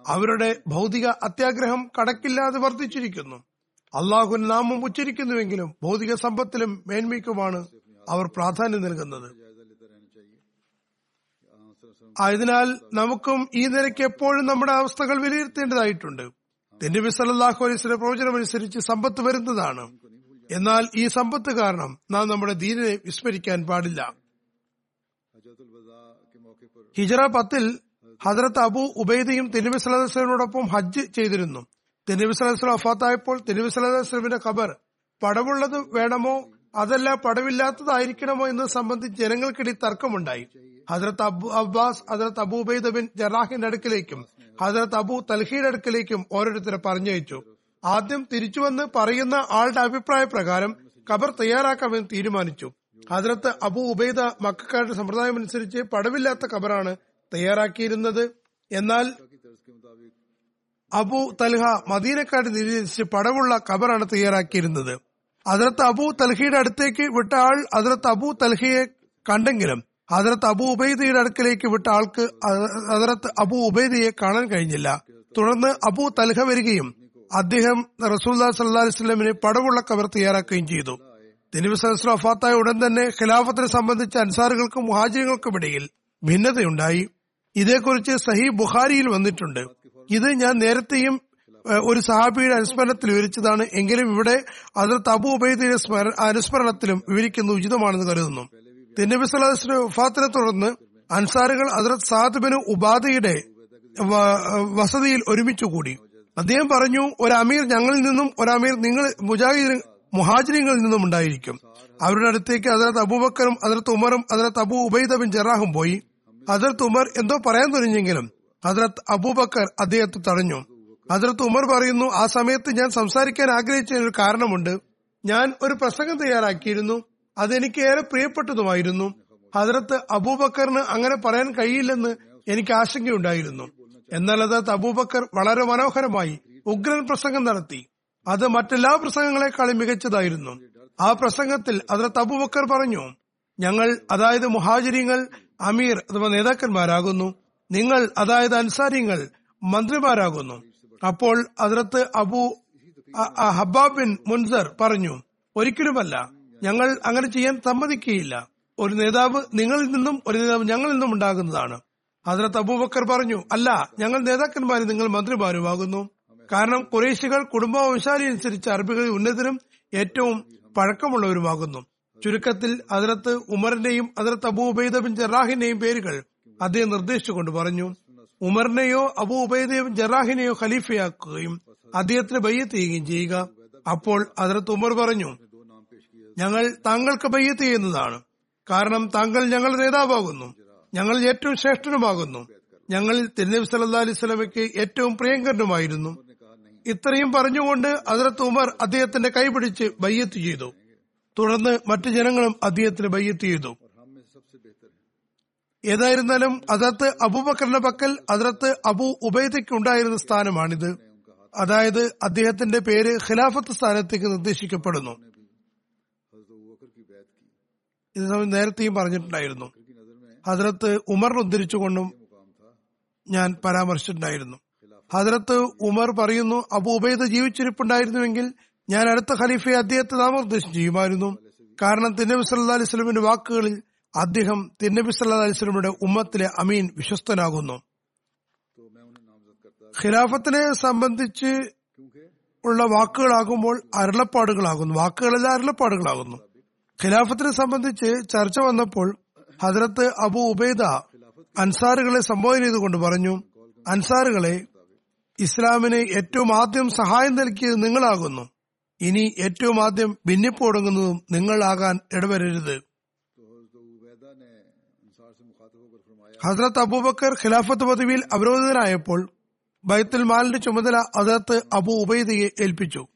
അവരുടെ ഭൗതിക അത്യാഗ്രഹം കടക്കില്ലാതെ വർദ്ധിച്ചിരിക്കുന്നു. അള്ളാഹു നാമം ഉച്ചരിക്കുന്നുവെങ്കിലും ഭൗതിക സമ്പത്തിലും മേന്മയ്ക്കുമാണ് അവർ പ്രാധാന്യം നൽകുന്നത്. ആയതിനാൽ നമുക്കും ഈ നിലയ്ക്ക് എപ്പോഴും നമ്മുടെ അവസ്ഥകൾ വിലയിരുത്തേണ്ടതായിട്ടുണ്ട്. തെന്നബി സല്ലാഹു അലൈസിന്റെ പ്രവചനമനുസരിച്ച് സമ്പത്ത് വരുന്നതാണ്. എന്നാൽ ഈ സമ്പത്ത് കാരണം നാം നമ്മുടെ ദീനിനെ വിസ്മരിക്കാൻ പാടില്ല. ഹിജറ പത്തിൽ ഹജറത്ത് അബു ഉബൈദയും തെന്നബി സല്ലാസ്ലമിനോടൊപ്പം ഹജ്ജ് ചെയ്തിരുന്നു. തിരുനബി വസല്ലം വഫാത്തായപ്പോൾ തിരുനബി സല്ലല്ലാഹു ഖബർ പടമുള്ളത് വേണമോ? അതല്ല പടവില്ലാത്തതായിരിക്കണമോ എന്നത് സംബന്ധിച്ച് ജനങ്ങൾക്കിടയിൽ തർക്കമുണ്ടായി. ഹജറത്ത് അബു അബ്ബാസ് ഹജറത്ത് അബൂബൈദ ബിൻ ജറാഹിന്റെ അടുക്കിലേക്കും ഹജറത്ത് അബു തൽഹിയുടെ അടുക്കിലേക്കും ഓരോരുത്തരെ പറഞ്ഞയച്ചു. ആദ്യം തിരിച്ചുവന്ന് പറയുന്ന ആളുടെ അഭിപ്രായ പ്രകാരം ഖബർ തയ്യാറാക്കാമെന്ന് തീരുമാനിച്ചു. ഹജറത്ത് അബു ഉബൈദ മക്കാരുടെ സമ്പ്രദായം അനുസരിച്ച് പടവില്ലാത്ത ഖബറാണ് തയ്യാറാക്കിയിരുന്നത്. എന്നാൽ അബു തൽഹ മദീനക്കാട് നിരീക്ഷിച്ച് പടവുള്ള കബറാണ് തയ്യാറാക്കിയിരുന്നത്. അതിർത്ത് അബു തൽഹയുടെ അടുത്തേക്ക് വിട്ട ആൾ അതിർത്ത് അബു തൽഹയെ കണ്ടെങ്കിലും അതിർത്ത് അബു ഉബൈദയുടെ അടുക്കലേക്ക് വിട്ട ആൾക്ക് അതിർത്ത് അബു ഉബൈദയെ കാണാൻ കഴിഞ്ഞില്ല. തുടർന്ന് അബു തൽഹ വരികയും അദ്ദേഹം റസൂല്ലാ സല്ലാ വസ്ലമിന് പടവുള്ള കവർ തയ്യാറാക്കുകയും ചെയ്തു. തിരുവി സഹസ്ര അഫാത്തായ ഉടൻ തന്നെ ഖിലാഫത്തിനെ സംബന്ധിച്ച് അൻസാറുകൾക്കും മുഹാജിറുകൾക്കും ഇടയിൽ ഭിന്നതയുണ്ടായി. ഇതേക്കുറിച്ച് സഹി ബുഖാരിയിൽ വന്നിട്ടുണ്ട്. ഇത് ഞാൻ നേരത്തെയും ഒരു സഹാബിയുടെ അനുസ്മരണത്തിൽ വിവരിച്ചതാണ്. എങ്കിലും ഇവിടെ അതിൽ തബു ഉബൈദയുടെ അനുസ്മരണത്തിലും വിവരിക്കുന്നത് ഉചിതമാണെന്ന് കരുതുന്നു. തിന്നബി സലാഹിന്റെ വഫാത്തിനെ തുടർന്ന് അൻസാറുകൾ അതിർത്ത് സാദിബിന് ഉപാധിയുടെ വസതിയിൽ ഒരുമിച്ചു കൂടി. അദ്ദേഹം പറഞ്ഞു ഒരു അമീർ ഞങ്ങളിൽ നിന്നും ഒരു അമീർ നിങ്ങൾ മുജാഹിദ് മുഹാജിരിങ്ങളിൽ നിന്നും ഉണ്ടായിരിക്കും. അവരുടെ അടുത്തേക്ക് അതിർത്ത് അബൂബക്കറും അതിർത്ത് ഉമറും അതിർത്ത് അബു ഉബൈദബിൻ ജറാഹും പോയി. അതിർത്ത് ഉമർ എന്തോ പറയാൻ തുനിഞ്ഞെങ്കിലും ഹദ്രത്ത് അബൂബക്കർ അദ്ദേഹത്തെ തടഞ്ഞു. ഹദ്രത്ത് ഉമർ പറയുന്നു ആ സമയത്ത് ഞാൻ സംസാരിക്കാൻ ആഗ്രഹിച്ചതിനൊരു കാരണമുണ്ട്. ഞാൻ ഒരു പ്രസംഗം തയ്യാറാക്കിയിരുന്നു. അതെനിക്ക് ഏറെ പ്രിയപ്പെട്ടതുമായിരുന്നു. ഹദ്രത്ത് അബൂബക്കറിന് അങ്ങനെ പറയാൻ കഴിയില്ലെന്ന് എനിക്ക് ആശങ്കയുണ്ടായിരുന്നു. എന്നാൽ ഹദ്രത്ത് അബൂബക്കർ വളരെ മനോഹരമായി ഉഗ്രൻ പ്രസംഗം നടത്തി. അത് മറ്റെല്ലാ പ്രസംഗങ്ങളെക്കാളും മികച്ചതായിരുന്നു. ആ പ്രസംഗത്തിൽ ഹദ്രത്ത് അബൂബക്കർ പറഞ്ഞു ഞങ്ങൾ അതായത് മുഹാജിരിങ്ങൾ അമീർ അഥവാ നേതാക്കന്മാരാകുന്നു. നിങ്ങൾ അതായത് അൻസാരിങ്ങൾ മന്ത്രിമാരാകുന്നു. അപ്പോൾ അതിർത്ത് അബു അ- ബിൻ മുൻസർ പറഞ്ഞു ഒരിക്കലുമല്ല ഞങ്ങൾ അങ്ങനെ ചെയ്യാൻ സമ്മതിക്കുകയില്ല. ഒരു നേതാവ് നിങ്ങളിൽ നിന്നും ഒരു നേതാവ് ഞങ്ങളിൽ നിന്നും ഉണ്ടാകുന്നതാണ്. അതിർത്ത് അബൂബക്കർ പറഞ്ഞു അല്ല ഞങ്ങൾ നേതാക്കന്മാരും നിങ്ങൾ മന്ത്രിമാരുമാകുന്നു. കാരണം കുറേശികൾ കുടുംബവംശാലി അനുസരിച്ച് അറബികളിൽ ഉന്നതരും ഏറ്റവും പഴക്കമുള്ളവരുമാകുന്നു. ചുരുക്കത്തിൽ അതിർത്ത് ഉമറിന്റെയും അതിർത്ത് അബൂബൈദബിൻ ബിൻ ജറാഹിന്റെയും പേരുകൾ അദ്ദേഹം നിർദ്ദേശിച്ചുകൊണ്ട് പറഞ്ഞു ഉമറിനെയോ അബു ഉബൈദയോ ജറാഹിനെയോ ഖലീഫയാക്കുകയും അദ്ദേഹത്തിന് ബയ്യത്ത് ചെയ്യുകയും ചെയ്യുക. അപ്പോൾ അതിർത്ത് ഉമർ പറഞ്ഞു ഞങ്ങൾ താങ്കൾക്ക് ബയ്യത്ത് ചെയ്യുന്നതാണ്. കാരണം താങ്കൾ ഞങ്ങളുടെ നേതാവാകുന്നു. ഞങ്ങൾ ഏറ്റവും ശ്രേഷ്ഠനുമാകുന്നു. ഞങ്ങളിൽ തിരുനബി സല്ലാ അലൈഹി സ്വലമയ്ക്ക് ഏറ്റവും പ്രിയങ്കരനുമായിരുന്നു. ഇത്രയും പറഞ്ഞുകൊണ്ട് അതിർത്ത് ഉമർ അദ്ദേഹത്തിന്റെ കൈപിടിച്ച് ബയ്യത്ത് ചെയ്തു. തുടർന്ന് മറ്റു ജനങ്ങളും അദ്ദേഹത്തിന് ബയ്യത്ത് ചെയ്തു. ഏതായിരുന്നാലും അതിർത്ത് അബൂബക്കറിന്റെ പക്കൽ അതിർത്ത് അബു ഉബൈദയ്ക്ക് ഉണ്ടായിരുന്ന സ്ഥാനമാണിത്. അതായത് അദ്ദേഹത്തിന്റെ പേര് ഖിലാഫത്ത് സ്ഥാനത്തേക്ക് നിർദ്ദേശിക്കപ്പെടുന്നു. ഇത് നമ്മൾ നേരത്തെയും പറഞ്ഞിട്ടുണ്ടായിരുന്നു. ഹദ്രത്ത് ഉമർ ഉദ്ധരിച്ചുകൊണ്ടും ഞാൻ പരാമർശിച്ചിട്ടുണ്ടായിരുന്നു. ഹദ്രത്ത് ഉമർ പറയുന്നു അബു ഉബൈദ ജീവിച്ചിരിപ്പുണ്ടായിരുന്നുവെങ്കിൽ ഞാൻ അടുത്ത ഖലീഫയെ അദ്ദേഹത്തെ നാമനിർദ്ദേശം ചെയ്യുമായിരുന്നു. കാരണം തിന്നബി സല്ലാ അലൈഹി സ്വലമിന്റെ വാക്കുകളിൽ അദ്ദേഹം തിരുനബി സല്ലാസ്ലമിയുടെ ഉമ്മത്തിലെ അമീൻ വിശ്വസ്തനാകുന്നു. ഖിലാഫത്തിനെ സംബന്ധിച്ച് ഉള്ള വാക്കുകളാകുമ്പോൾ അരുളപ്പാടുകളാകുന്നു. വാക്കുകളല്ല അരുളപ്പാടുകളാകുന്നു. ഖിലാഫത്തിനെ സംബന്ധിച്ച് ചർച്ച വന്നപ്പോൾ ഹജറത്ത് അബു ഉബൈദ അൻസാറുകളെ സംബോധന ചെയ്തുകൊണ്ട് പറഞ്ഞു അൻസാറുകളെ ഇസ്ലാമിന് ഏറ്റവും ആദ്യം സഹായം നൽകിയത് നിങ്ങളാകുന്നു. ഇനി ഏറ്റവും ആദ്യം ഭിന്നിപ്പ് തുടങ്ങുന്നതും നിങ്ങളാകാൻ ഇടവരരുത്. ഹസ്രത്ത് അബൂബക്കർ ഖിലാഫത്ത് പദവിയിൽ അവരോധിതനായപ്പോൾ ബൈത്തുൽ മാലിന്റെ ചുമതല അതിർത്ത് അബു ഉബൈദയെ ഏൽപ്പിച്ചു.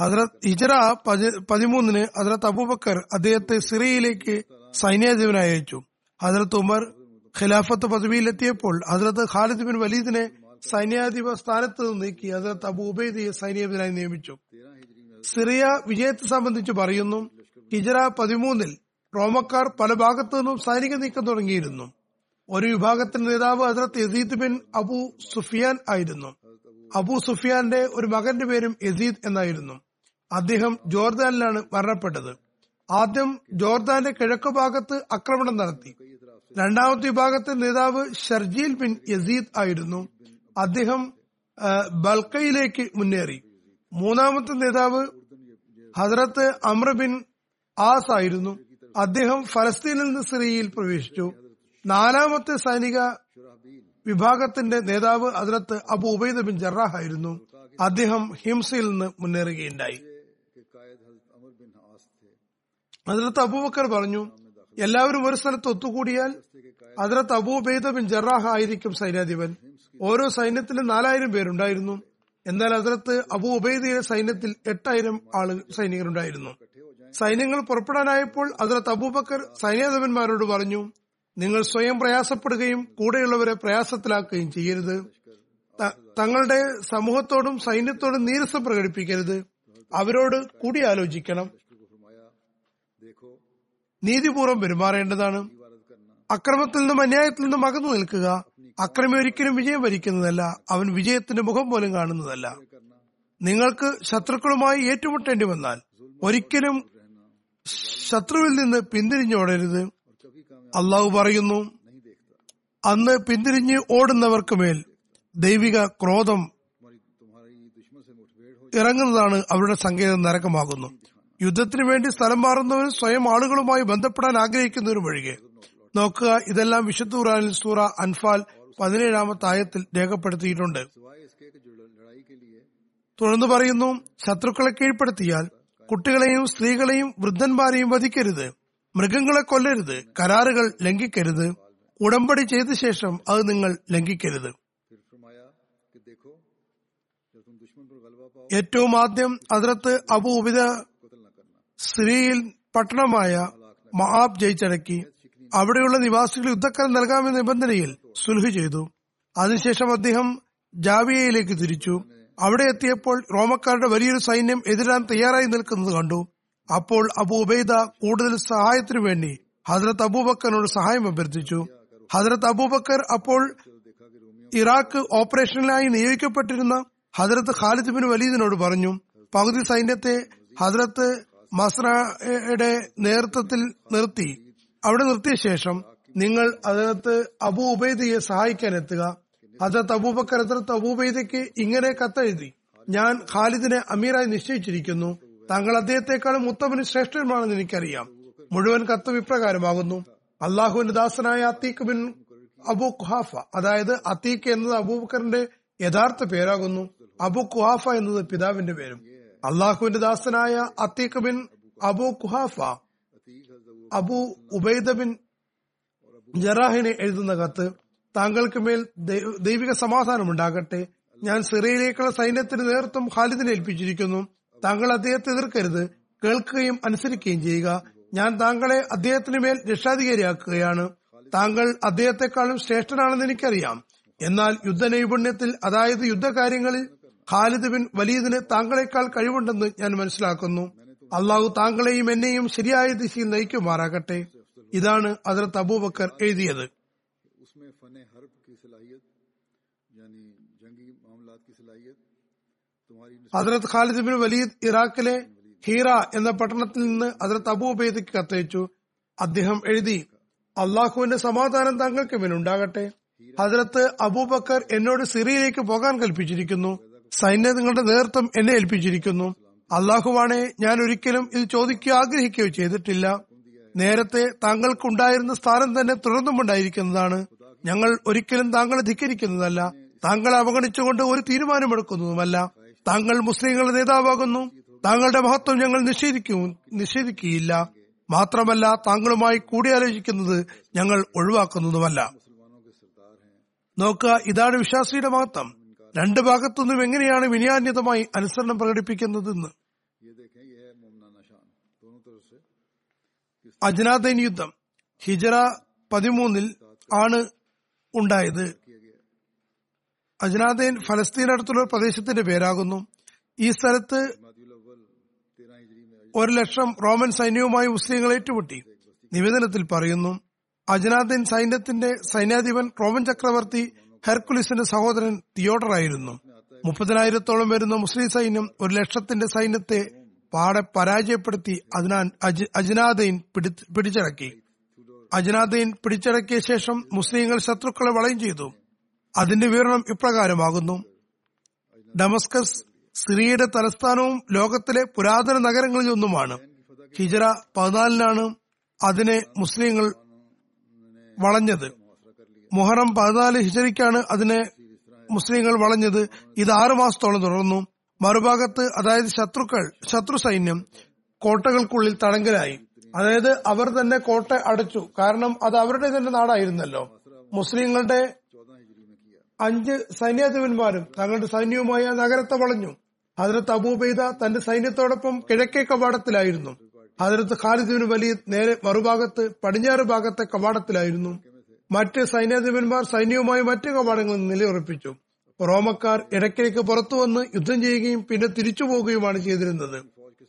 ഹസ്രത്ത് ഹിജറ പതി- പതിമൂന്നിന് ഹസ്രത്ത് അബൂബക്കർ അദ്ദേഹത്തെ സിറിയയിലേക്ക് സൈന്യാധിപനായി അയച്ചു. ഹസ്രത്ത് ഉമർ ഖിലാഫത്ത് പദവിയിലെത്തിയപ്പോൾ ഹസ്രത്ത് ഖാലിദ് ബിൻ വലീദിനെ സൈന്യാധിപ സ്ഥാനത്ത് നിന്ന് നീക്കി ഹസ്രത്ത് അബു ഉബൈദയെ സൈന്യാധിപനായി നിയമിച്ചു. സിറിയ വിജയത്തെ സംബന്ധിച്ച് പറയുന്നു ഹിജറ പതിമൂന്നിൽ റോമക്കാർ പല ഭാഗത്തു നിന്നും സൈനിക നീക്കം തുടങ്ങിയിരുന്നു. ഒരു വിഭാഗത്തിന്റെ നേതാവ് ഹസ്രത്ത് യസീദ് ബിൻ അബു സുഫിയാൻ ആയിരുന്നു. അബു സുഫിയാന്റെ ഒരു മകന്റെ പേരും യസീദ് എന്നായിരുന്നു. അദ്ദേഹം ജോർദാനിലാണ് മരണപ്പെട്ടത്. ആദ്യം ജോർദാന്റെ കിഴക്കു ഭാഗത്ത് ആക്രമണം നടത്തി. രണ്ടാമത്തെ വിഭാഗത്തിന്റെ നേതാവ് ഷർജീൽ ബിൻ യസീദ് ആയിരുന്നു. അദ്ദേഹം ബൽക്കയിലേക്ക് മുന്നേറി. മൂന്നാമത്തെ നേതാവ് ഹസ്രത്ത് അമ്ര ബിൻ ആസ് ആയിരുന്നു. അദ്ദേഹം ഫലസ്തീനിൽ നിന്ന് സിറിയയിൽ പ്രവേശിച്ചു. നാലാമത്തെ സൈനിക വിഭാഗത്തിന്റെ നേതാവ് അതിലത്ത് അബു ഉബൈദ് ബിൻ ജറാഹ് ആയിരുന്നു. അദ്ദേഹം ഹിംസയിൽ നിന്ന് മുന്നേറുകയുണ്ടായി. അതിലത്ത് അബൂബക്കർ പറഞ്ഞു എല്ലാവരും ഒരു സ്ഥലത്ത് ഒത്തുകൂടിയാൽ അതിലത്ത് അബൂബൈദ ബിൻ ജറാഹ് ആയിരിക്കും സൈന്യാധിപൻ. ഓരോ സൈന്യത്തിലും നാലായിരം പേരുണ്ടായിരുന്നു. എന്നാൽ അതിലത്ത് അബു ഉബൈദയുടെ സൈന്യത്തിൽ എട്ടായിരം ആളുകൾ സൈനികരുണ്ടായിരുന്നു. സൈന്യങ്ങൾ പുറപ്പെടാനായപ്പോൾ അതിലെ അബൂബക്കർ സൈന്യാധിപന്മാരോട് പറഞ്ഞു നിങ്ങൾ സ്വയം പ്രയാസപ്പെടുകയും കൂടെയുള്ളവരെ പ്രയാസത്തിലാക്കുകയും ചെയ്യരുത്. തങ്ങളുടെ സമൂഹത്തോടും സൈന്യത്തോടും നീരസം പ്രകടിപ്പിക്കരുത്. അവരോട് കൂടിയാലോചിക്കണം. നീതിപൂർവം പെരുമാറേണ്ടതാണ്. അക്രമത്തിൽ നിന്നും അന്യായത്തിൽ നിന്നും അകന്നു നിൽക്കുക. അക്രമി ഒരിക്കലും വിജയം വരിക്കുന്നതല്ല. അവൻ വിജയത്തിന്റെ മുഖം പോലും കാണുന്നതല്ല. നിങ്ങൾക്ക് ശത്രുക്കളുമായി ഏറ്റുമുട്ടേണ്ടി വന്നാൽ ഒരിക്കലും ശത്രുവിൽ നിന്ന് പിന്തിരിഞ്ഞോടരുത്. അള്ളാഹു പറയുന്നു അന്ന് പിന്തിരിഞ്ഞ് ഓടുന്നവർക്ക് മേൽ ദൈവിക ക്രോധം ഇറങ്ങുന്നതാണ് അവരുടെ സങ്കേതം നരകമാകുന്നു. യുദ്ധത്തിന് വേണ്ടി സ്ഥലം മാറുന്നവരും സ്വയം ആളുകളുമായി ബന്ധപ്പെടാൻ ആഗ്രഹിക്കുന്നവരും ഒഴികെ. നോക്കുക ഇതെല്ലാം വിശുദ്ധ ഖുറാനിൽ സൂറ അൻഫാൽ പതിനേഴാമത്തെ ആയത്തിൽ രേഖപ്പെടുത്തിയിട്ടുണ്ട്. തുടർന്ന് പറയുന്നു ശത്രുക്കളെ കീഴ്പ്പെടുത്തിയാൽ കുട്ടികളെയും സ്ത്രീകളെയും വൃദ്ധന്മാരെയും വധിക്കരുത്. മൃഗങ്ങളെ കൊല്ലരുത്. കരാറുകൾ ലംഘിക്കരുത്. ഉടമ്പടി ചെയ്ത ശേഷം അത് നിങ്ങൾ ലംഘിക്കരുത്. ഏറ്റവും ആദ്യം അതിർത്ത് അബു സ്ത്രീയിൽ പട്ടണമായ മഹാബ് ജയിച്ചടക്കി അവിടെയുള്ള നിവാസികൾ യുദ്ധക്കരം നൽകാമെന്ന നിബന്ധനയിൽ സുൽഹ് ചെയ്തു. അതിനുശേഷം അദ്ദേഹം ജാവിയയിലേക്ക് തിരിച്ചു. അവിടെ എത്തിയപ്പോൾ റോമക്കാരുടെ വലിയൊരു സൈന്യം എതിരാൻ തയ്യാറായി നിൽക്കുന്നത് കണ്ടു. അപ്പോൾ അബു ഉബൈദ കൂടുതൽ സഹായത്തിനു വേണ്ടി ഹജ്രത് അബൂബക്കറിനോട് സഹായം അഭ്യർത്ഥിച്ചു. ഹജ്രത് അബൂബക്കർ അപ്പോൾ ഇറാഖ് ഓപ്പറേഷനിലായി നിയോഗിക്കപ്പെട്ടിരുന്ന ഹജ്രത്ത് ഖാലിദ് ബിൻ വലീദിനോട് പറഞ്ഞു പകുതി സൈന്യത്തെ ഹജ്രത്ത് മസ്രയുടെ നേതൃത്വത്തിൽ നിർത്തി. അവിടെ നിർത്തിയ ശേഷം നിങ്ങൾ അതിനകത്ത് അബു ഉബൈദയെ സഹായിക്കാൻ എത്തുക. ഹജറത്ത് അബൂബക്കർ ഹജറത്ത് അബൂബൈദയ്ക്ക് ഇങ്ങനെ കത്തെഴുതി. ഞാൻ ഖാലിദിനെ അമീറായി നിശ്ചയിച്ചിരിക്കുന്നു. താങ്കൾ അദ്ദേഹത്തെക്കാളും ഉത്തമന് ശ്രേഷ്ഠനുമാണെന്ന് എനിക്കറിയാം. മുഴുവൻ കത്തും ഇപ്രകാരമാകുന്നു. അള്ളാഹുവിന്റെ ദാസനായ അത്തീഖ് ബിൻ അബു ഖുഹാഫ അതായത് അത്തീഖ് എന്നത് അബൂബക്കറിന്റെ യഥാർത്ഥ പേരാകുന്നു. അബു ഖുഹാഫ എന്നത് പിതാവിന്റെ പേരും. അള്ളാഹുവിന്റെ ദാസനായ അത്തീഖ് ബിൻ അബു ഖുഹാഫ അബു ഉബൈദ ബിൻ ജറാഹിനെ എഴുതുന്ന കത്ത്. താങ്കൾക്ക് മേൽ ദൈവിക സമാധാനം ഉണ്ടാകട്ടെ ഞാൻ സിറിയയിലേക്കുള്ള സൈന്യത്തിന് നേതൃത്വം ഖാലിദിനെ ഏൽപ്പിച്ചിരിക്കുന്നു. താങ്കൾ അദ്ദേഹത്തെ എതിർക്കരുത്. കേൾക്കുകയും അനുസരിക്കുകയും ചെയ്യുക. ഞാൻ താങ്കളെ അദ്ദേഹത്തിന് മേൽ രക്ഷാധികാരിയാക്കുകയാണ്. താങ്കൾ അദ്ദേഹത്തെക്കാളും ശ്രേഷ്ഠനാണെന്ന് എനിക്കറിയാം. എന്നാൽ യുദ്ധ നൈപുണ്യത്തിൽ അതായത് യുദ്ധകാര്യങ്ങളിൽ ഖാലിദ് ബിൻ വലീദിന് താങ്കളെക്കാൾ കഴിവുണ്ടെന്ന് ഞാൻ മനസ്സിലാക്കുന്നു. അള്ളാഹു താങ്കളെയും എന്നെയും ശരിയായ ദിശയിൽ നയിക്കുമാറാകട്ടെ. ഇതാണ് അതിർത്ത് അബൂബക്കർ എഴുതിയത്. ഹസ്രത് ഖാലിദ് ബിൻ വലീദ് ഇറാഖിലെ ഹീറ എന്ന പട്ടണത്തിൽ നിന്ന് ഹസ്രത് അബു ഉബൈദയ്ക്ക് കത്തയച്ചു. അദ്ദേഹം എഴുതി അള്ളാഹുവിന്റെ സമാധാനം താങ്കൾക്ക് മേലുണ്ടാകട്ടെ ഹജ്രത്ത് അബൂബക്കർ എന്നോട് സിറിയയിലേക്ക് പോകാൻ കൽപ്പിച്ചിരിക്കുന്നു. സൈന്യങ്ങളുടെ നേതൃത്വം എന്നെ ഏൽപ്പിച്ചിരിക്കുന്നു. അള്ളാഹുവാണെ ഞാൻ ഒരിക്കലും ഇത് ചോദിക്കുകയോ ആഗ്രഹിക്കുകയോ ചെയ്തിട്ടില്ല. നേരത്തെ താങ്കൾക്കുണ്ടായിരുന്ന സ്ഥാനം തന്നെ തുടർന്നുമുണ്ടായിരിക്കുന്നതാണ് ഞങ്ങൾ ഒരിക്കലും താങ്കളെ ധിക്കരിക്കുന്നതല്ല. താങ്കളെ അവഗണിച്ചുകൊണ്ട് ഒരു തീരുമാനമെടുക്കുന്നതുമല്ല. താങ്കൾ മുസ്ലിങ്ങളുടെ നേതാവാകുന്നു. താങ്കളുടെ മഹത്വം ഞങ്ങൾ നിഷേധിക്കും നിഷേധിക്കുകയില്ല. മാത്രമല്ല താങ്കളുമായി കൂടിയാലോചിക്കുന്നത് ഞങ്ങൾ ഒഴിവാക്കുന്നതുമല്ല. നോക്കുക ഇതാണ് വിശ്വാസിയുടെ മഹത്വം. രണ്ട് ഭാഗത്തുനിന്നും എങ്ങനെയാണ് വിനയാന്യതമായി അനുസരണം പ്രകടിപ്പിക്കുന്നതെന്ന്. അജ്നാദൈൻ യുദ്ധം ഹിജറ പതിമൂന്നിൽ ആണ് ഉണ്ടായത്. അജ്നാദൈൻ ഫലസ്തീനടുത്തുള്ള പ്രദേശത്തിന്റെ പേരാകുന്നു. ഈ സ്ഥലത്ത് ഒരു ലക്ഷം റോമൻ സൈന്യവുമായി മുസ്ലിങ്ങൾ ഏറ്റുമുട്ടി. നിവേദനത്തിൽ പറയുന്നു അജ്നാദിൻ സൈന്യത്തിന്റെ സൈന്യാധിപൻ റോമൻ ചക്രവർത്തി ഹെർക്കുലിസിന്റെ സഹോദരൻ തിയോഡറായിരുന്നു മുപ്പതിനായിരത്തോളം വരുന്ന മുസ്ലിം സൈന്യം ഒരു ലക്ഷത്തിന്റെ സൈന്യത്തെ പാടെ പരാജയപ്പെടുത്തി അതിനാൻ അജ്നാദൈൻ പിടിച്ചടക്കി. അജ്നാദൈൻ പിടിച്ചടക്കിയ ശേഷം മുസ്ലിങ്ങൾ ശത്രുക്കളെ വളയും ചെയ്തു. അതിന്റെ വിവരണം ഇപ്രകാരമാകുന്നു. ഡമസ്കസ് സിറിയയുടെ തലസ്ഥാനവും ലോകത്തിലെ പുരാതന നഗരങ്ങളിൽ ഒന്നുമാണ്. ഹിജറ പതിനാലിനാണ് അതിനെ മുസ്ലിങ്ങൾ വളഞ്ഞത്. മുഹറം പതിനാല് ഹിജറിക്കാണ് അതിനെ മുസ്ലിങ്ങൾ വളഞ്ഞത്. ഇത് ആറു മാസത്തോളം തുടർന്നു. മറുഭാഗത്ത് അതായത് ശത്രുക്കൾ ശത്രു സൈന്യം കോട്ടകൾക്കുള്ളിൽ തടങ്കലായി അതായത് അവർ തന്നെ കോട്ട അടച്ചു. കാരണം അത് അവരുടെ തന്നെ നാടായിരുന്നല്ലോ. മുസ്ലിങ്ങളുടെ അഞ്ച് സൈന്യാധിപന്മാരും തങ്ങളുടെ സൈന്യവുമായി നഗരത്തെ വളഞ്ഞു. ഹജരത്ത് അബൂബൈദ തന്റെ സൈന്യത്തോടൊപ്പം കിഴക്കേ കവാടത്തിലായിരുന്നു. ഹജരത്ത് ഖാലിദിന് വലിയ നേരെ മറുഭാഗത്ത് പടിഞ്ഞാറ് ഭാഗത്തെ കവാടത്തിലായിരുന്നു. മറ്റ് സൈന്യാധിപന്മാർ സൈന്യവുമായി മറ്റു കവാടങ്ങളിൽ നിലയുറപ്പിച്ചു. റോമക്കാർ ഇടയ്ക്കിടയ്ക്ക് പുറത്തുവന്ന് യുദ്ധം ചെയ്യുകയും പിന്നെ തിരിച്ചു പോവുകയുമാണ് ചെയ്തിരുന്നത്.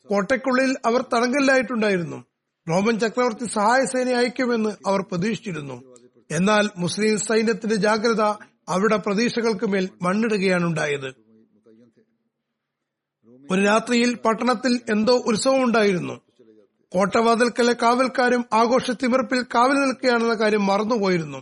കോട്ടയ്ക്കുള്ളിൽ അവർ തടങ്കലിലായിട്ടുണ്ടായിരുന്നു. റോമൻ ചക്രവർത്തി സഹായ സേന അയക്കുമെന്ന് അവർ പ്രതീക്ഷിച്ചിരുന്നു. എന്നാൽ മുസ്ലിം സൈന്യത്തിന്റെ ജാഗ്രത അവരുടെ പ്രതീക്ഷകൾക്ക് മേൽ മണ്ണിടുകയാണ് ഉണ്ടായത് ഒരു രാത്രിയിൽ പട്ടണത്തിൽ എന്തോ ഉത്സവം ഉണ്ടായിരുന്നു കോട്ടവാതിൽക്കലെ കാവൽക്കാരും ആഘോഷ തിമിർപ്പിൽ കാവൽ നിൽക്കുകയാണെന്ന കാര്യം മറന്നുപോയിരുന്നു.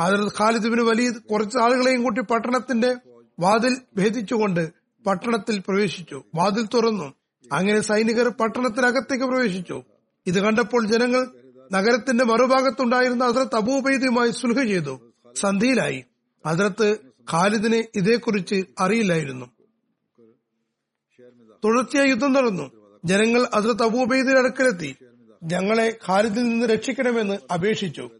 ഹജറത് ഖാലിദിന് വലിയ കുറച്ച് ആളുകളെയും കൂട്ടി പട്ടണത്തിന്റെ വാതിൽ ഭേദിച്ചുകൊണ്ട് പട്ടണത്തിൽ പ്രവേശിച്ചു. വാതിൽ തുറന്നു. അങ്ങനെ സൈനികർ പട്ടണത്തിനകത്തേക്ക് പ്രവേശിച്ചു. ഇത് കണ്ടപ്പോൾ ജനങ്ങൾ നഗരത്തിന്റെ മറുഭാഗത്തുണ്ടായിരുന്ന ഹസ്രത്ത് അബൂബൈദുമായി സുൽഹ ചെയ്തു. സന്ധിയിലായി ഹസ്രത്ത് ഖാലിദിന് ഇതേക്കുറിച്ച് അറിയില്ലായിരുന്നു. തുടർച്ചയായി യുദ്ധം നടന്നു. ജനങ്ങൾ ഹസ്രത്ത് അബൂബൈദിന്റെ അടുക്കലെത്തി. ഞങ്ങളെ ഖാലിദിൽ നിന്ന് രക്ഷിക്കണമെന്ന് അപേക്ഷിച്ചു.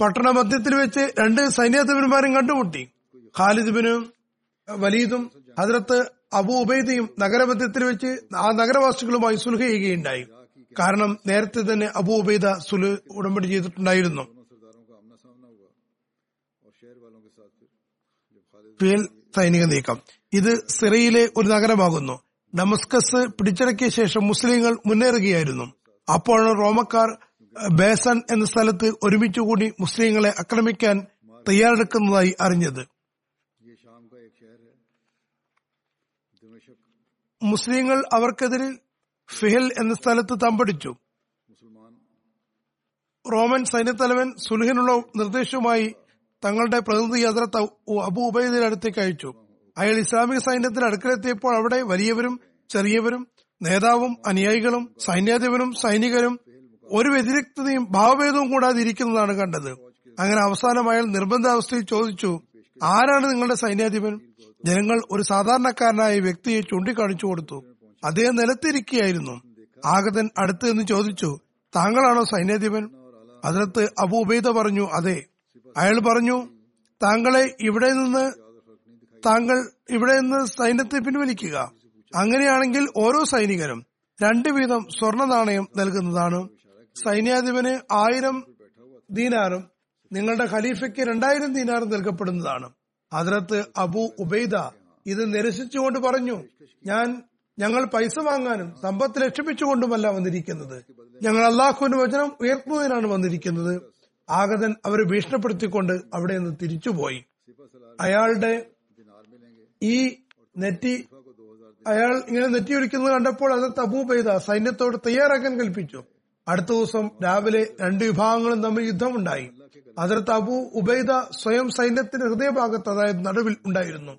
പട്ടണ മധ്യത്തിൽ വെച്ച് രണ്ട് സൈന്യാധിപന്മാരും കണ്ടുമുട്ടി. ഖാലിദിബിനും വലീദും ഹസ്രത്ത് അബു ഉബൈദയും നഗരമധ്യത്തിൽ വെച്ച് ആ നഗരവാസികളുമായി സുൽഹ ചെയ്യുകയുണ്ടായി. കാരണം നേരത്തെ തന്നെ അബു ഉബൈദ സുലു ഉടമ്പടി ചെയ്തിട്ടുണ്ടായിരുന്നു. ഫിയൽ സൈനിക നീക്കം. ഇത് സിറിയയിലെ ഒരു നഗരമാകുന്നു. ഡമസ്കസ് പിടിച്ചടക്കിയ ശേഷം മുസ്ലിങ്ങൾ മുന്നേറുകയായിരുന്നു. അപ്പോഴാണ് റോമക്കാർ ബേസൺ എന്ന സ്ഥലത്ത് ഒരുമിച്ചുകൂടി മുസ്ലിങ്ങളെ ആക്രമിക്കാൻ തയ്യാറെടുക്കുന്നതായി അറിഞ്ഞത്. മുസ്ലിങ്ങൾ അവർക്കെതിരെ ഫിഹൽ എന്ന സ്ഥലത്ത് തമ്പടിച്ചു. റോമൻ സൈന്യത്തലവൻ സുൽഹിനുള്ള നിർദ്ദേശവുമായി തങ്ങളുടെ പ്രതിനിധി ഹസരത്ത് അബു ഉബൈദിന്റെ അടുത്തേക്ക് അയച്ചു. അയാൾ ഇസ്ലാമിക സൈന്യത്തിന് അടുക്കലെത്തിയപ്പോൾ അവിടെ വലിയവരും ചെറിയവരും നേതാവും അനുയായികളും സൈന്യാധിപനും സൈനികരും ഒരു വ്യതിരിക്തതയും ഭാവഭേദവും കൂടാതെ ഇരിക്കുന്നതാണ് കണ്ടത്. അങ്ങനെ അവസാനം അയാൾ നിർബന്ധാവസ്ഥയിൽ ചോദിച്ചു ആരാണ് നിങ്ങളുടെ സൈന്യാധിപൻ? ജനങ്ങൾ ഒരു സാധാരണക്കാരനായ വ്യക്തിയെ ചൂണ്ടിക്കാണിച്ചു കൊടുത്തു. അദ്ദേഹം നിലത്തിരിക്കുകയായിരുന്നു. ആഗതൻ അടുത്ത് നിന്ന് ചോദിച്ചു താങ്കളാണോ സൈന്യാധിപൻ? അതിനകത്ത് അബു ഉബൈദ പറഞ്ഞു അതെ. അയാൾ പറഞ്ഞു താങ്കളെ ഇവിടെ നിന്ന് താങ്കൾ ഇവിടെ നിന്ന് സൈന്യത്തെ പിൻവലിക്കുക. അങ്ങനെയാണെങ്കിൽ ഓരോ സൈനികരും രണ്ടു വീതം സ്വർണ നാണയം നൽകുന്നതാണ്. സൈന്യാധിപന് ആയിരം ദീനാറും നിങ്ങളുടെ ഖലീഫയ്ക്ക് രണ്ടായിരം ദീനാറും നൽകപ്പെടുന്നതാണ്. അതിനകത്ത് അബു ഉബൈദ ഇത് നിരസിച്ചുകൊണ്ട് പറഞ്ഞു ഞാൻ ഞങ്ങൾ പൈസ വാങ്ങാനും സമ്പത്ത് ലക്ഷ്യപ്പിച്ചുകൊണ്ടുമല്ല വന്നിരിക്കുന്നത്. ഞങ്ങൾ അള്ളാഹുവിന്റെ വചനം ഉയർത്തുന്നതിനാണ് വന്നിരിക്കുന്നത്. ആഗതൻ അവരെ ഭീഷണിപ്പെടുത്തിക്കൊണ്ട് അവിടെ നിന്ന് തിരിച്ചുപോയി. അയാളുടെ ഈ നെറ്റി അയാൾ ഇങ്ങനെ നെറ്റിയൊരിക്കുന്നത് കണ്ടപ്പോൾ അത് തബൂ പെയ്ത സൈന്യത്തോട് തയ്യാറാക്കാൻ കൽപ്പിച്ചു. അടുത്ത ദിവസം രാവിലെ രണ്ട് വിഭാഗങ്ങളും തമ്മിൽ യുദ്ധമുണ്ടായി. അതിർത്ത് അബു ഉബൈദ സ്വയം സൈന്യത്തിന്റെ ഹൃദയഭാഗത്ത് അതായത് നടുവിൽ ഉണ്ടായിരുന്നു.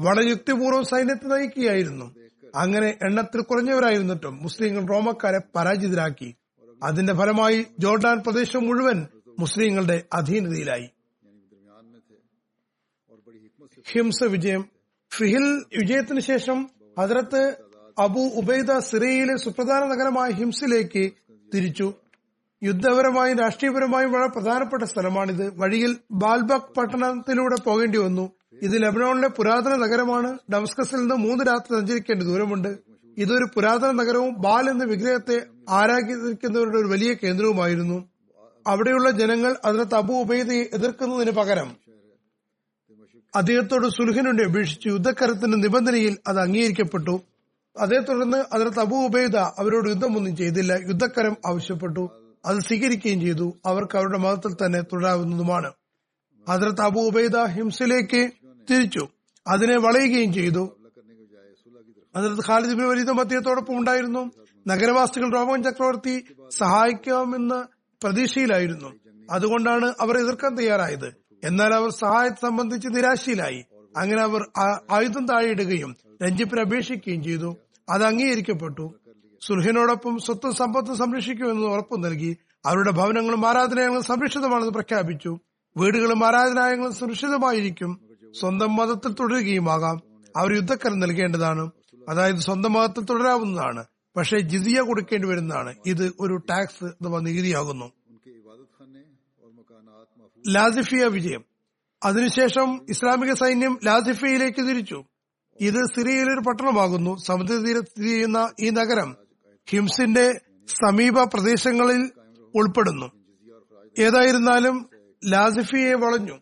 വളരെ യുക്തിപൂർവം സൈന്യത്തെ നയിക്കുകയായിരുന്നു. അങ്ങനെ എണ്ണത്തിൽ കുറഞ്ഞവരായിരുന്നിട്ടും മുസ്ലിങ്ങൾ റോമക്കാരെ പരാജിതരാക്കി. അതിന്റെ ഫലമായി ജോർഡാൻ പ്രദേശം മുഴുവൻ മുസ്ലിങ്ങളുടെ അധീനതയിലായി. ഹിംസ വിജയം. ഫിഹിൽ വിജയത്തിന് ശേഷം ഹജറത്ത് അബു ഉബൈദ സിറിയയിലെ സുപ്രധാന നഗരമായ ഹിംസിലേക്ക് തിരിച്ചു. യുദ്ധപരമായും രാഷ്ട്രീയപരമായും വളരെ പ്രധാനപ്പെട്ട സ്ഥലമാണിത്. വഴിയിൽ ബാൽബക് പട്ടണത്തിലൂടെ പോകേണ്ടി വന്നു. ഇത് ലബനോണിലെ പുരാതന നഗരമാണ്. ഡമസ്കസിൽ നിന്ന് മൂന്ന് രാത്രി സഞ്ചരിക്കേണ്ട ദൂരമുണ്ട്. ഇതൊരു പുരാതന നഗരവും ബാൽ എന്ന വിഗ്രഹത്തെ ആരാധിക്കുന്നവരുടെ ഒരു വലിയ കേന്ദ്രവുമായിരുന്നു. അവിടെയുള്ള ജനങ്ങൾ അതിന് തബു ഉബൈദയെ എതിർക്കുന്നതിന് പകരം അദ്ദേഹത്തോട് സുൽഹിനുണ്ടി അപേക്ഷിച്ച് യുദ്ധക്കരത്തിന്റെ നിബന്ധനയിൽ അത് അംഗീകരിക്കപ്പെട്ടു. അതേ തുടർന്ന് അതിന് തബു ഉബൈദ അവരോട് യുദ്ധമൊന്നും ചെയ്തില്ല. യുദ്ധക്കരം ആവശ്യപ്പെട്ടു. അത് സ്വീകരിക്കുകയും ചെയ്തു. അവർക്ക് അവരുടെ മതത്തിൽ തന്നെ തുടരാവുന്നതുമാണ്. അതിർത്ത് അബു ഉബൈദ ഹിംസിലേക്ക് തിരിച്ചു. അതിനെ വളയുകയും ചെയ്തു. അതിർത്ത് ഖാലിദ് ബിൻ വലീദും അദ്ദേഹത്തോടൊപ്പം ഉണ്ടായിരുന്നു. നഗരവാസികൾ റോമൻ ചക്രവർത്തി സഹായിക്കാമെന്ന പ്രതീക്ഷയിലായിരുന്നു. അതുകൊണ്ടാണ് അവർ എതിർക്കാൻ തയ്യാറായത്. എന്നാൽ അവർ സഹായത്തെ സംബന്ധിച്ച് നിരാശയിലായി. അങ്ങനെ അവർ ആയുധം താഴെയിടുകയും രഞ്ജിപ്പിന് അപേക്ഷിക്കുകയും ചെയ്തു. അത് അംഗീകരിക്കപ്പെട്ടു. സുൽഹിനോടൊപ്പം സ്വത്തും സമ്പത്തും സംരക്ഷിക്കുമെന്ന് ഉറപ്പു നൽകി. അവരുടെ ഭവനങ്ങളും ആരാധനാലയങ്ങളും സംരക്ഷിതമാണെന്ന് പ്രഖ്യാപിച്ചു. വീടുകളും ആരാധനാലയങ്ങളും സുരക്ഷിതമായിരിക്കും. സ്വന്തം മതത്തിൽ തുടരുകയുമാകാം. അവർ യുദ്ധക്കരം നൽകേണ്ടതാണ്. അതായത് സ്വന്തം മതത്തിൽ തുടരാവുന്നതാണ്. പക്ഷേ ജിതിയ കൊടുക്കേണ്ടി വരുന്നതാണ്. ഇത് ഒരു ടാക്സ് അഥവാ നികുതിയാകുന്നു. ലാസിഫിയ വിജയം. അതിനുശേഷം ഇസ്ലാമിക സൈന്യം ലാസിഫിയയിലേക്ക് തിരിച്ചു. ഇത് സിറിയയിലെ ഒരു പട്ടണമാകുന്നു. സമുദ്രതീരത്ത് സ്ഥിതി ചെയ്യുന്ന ഈ നഗരം ഹിംസിന്റെ സമീപ പ്രദേശങ്ങളിൽ ഉൾപ്പെടുന്നു. ഏതായിരുന്നാലും ലാസിഫിയെ വളഞ്ഞു.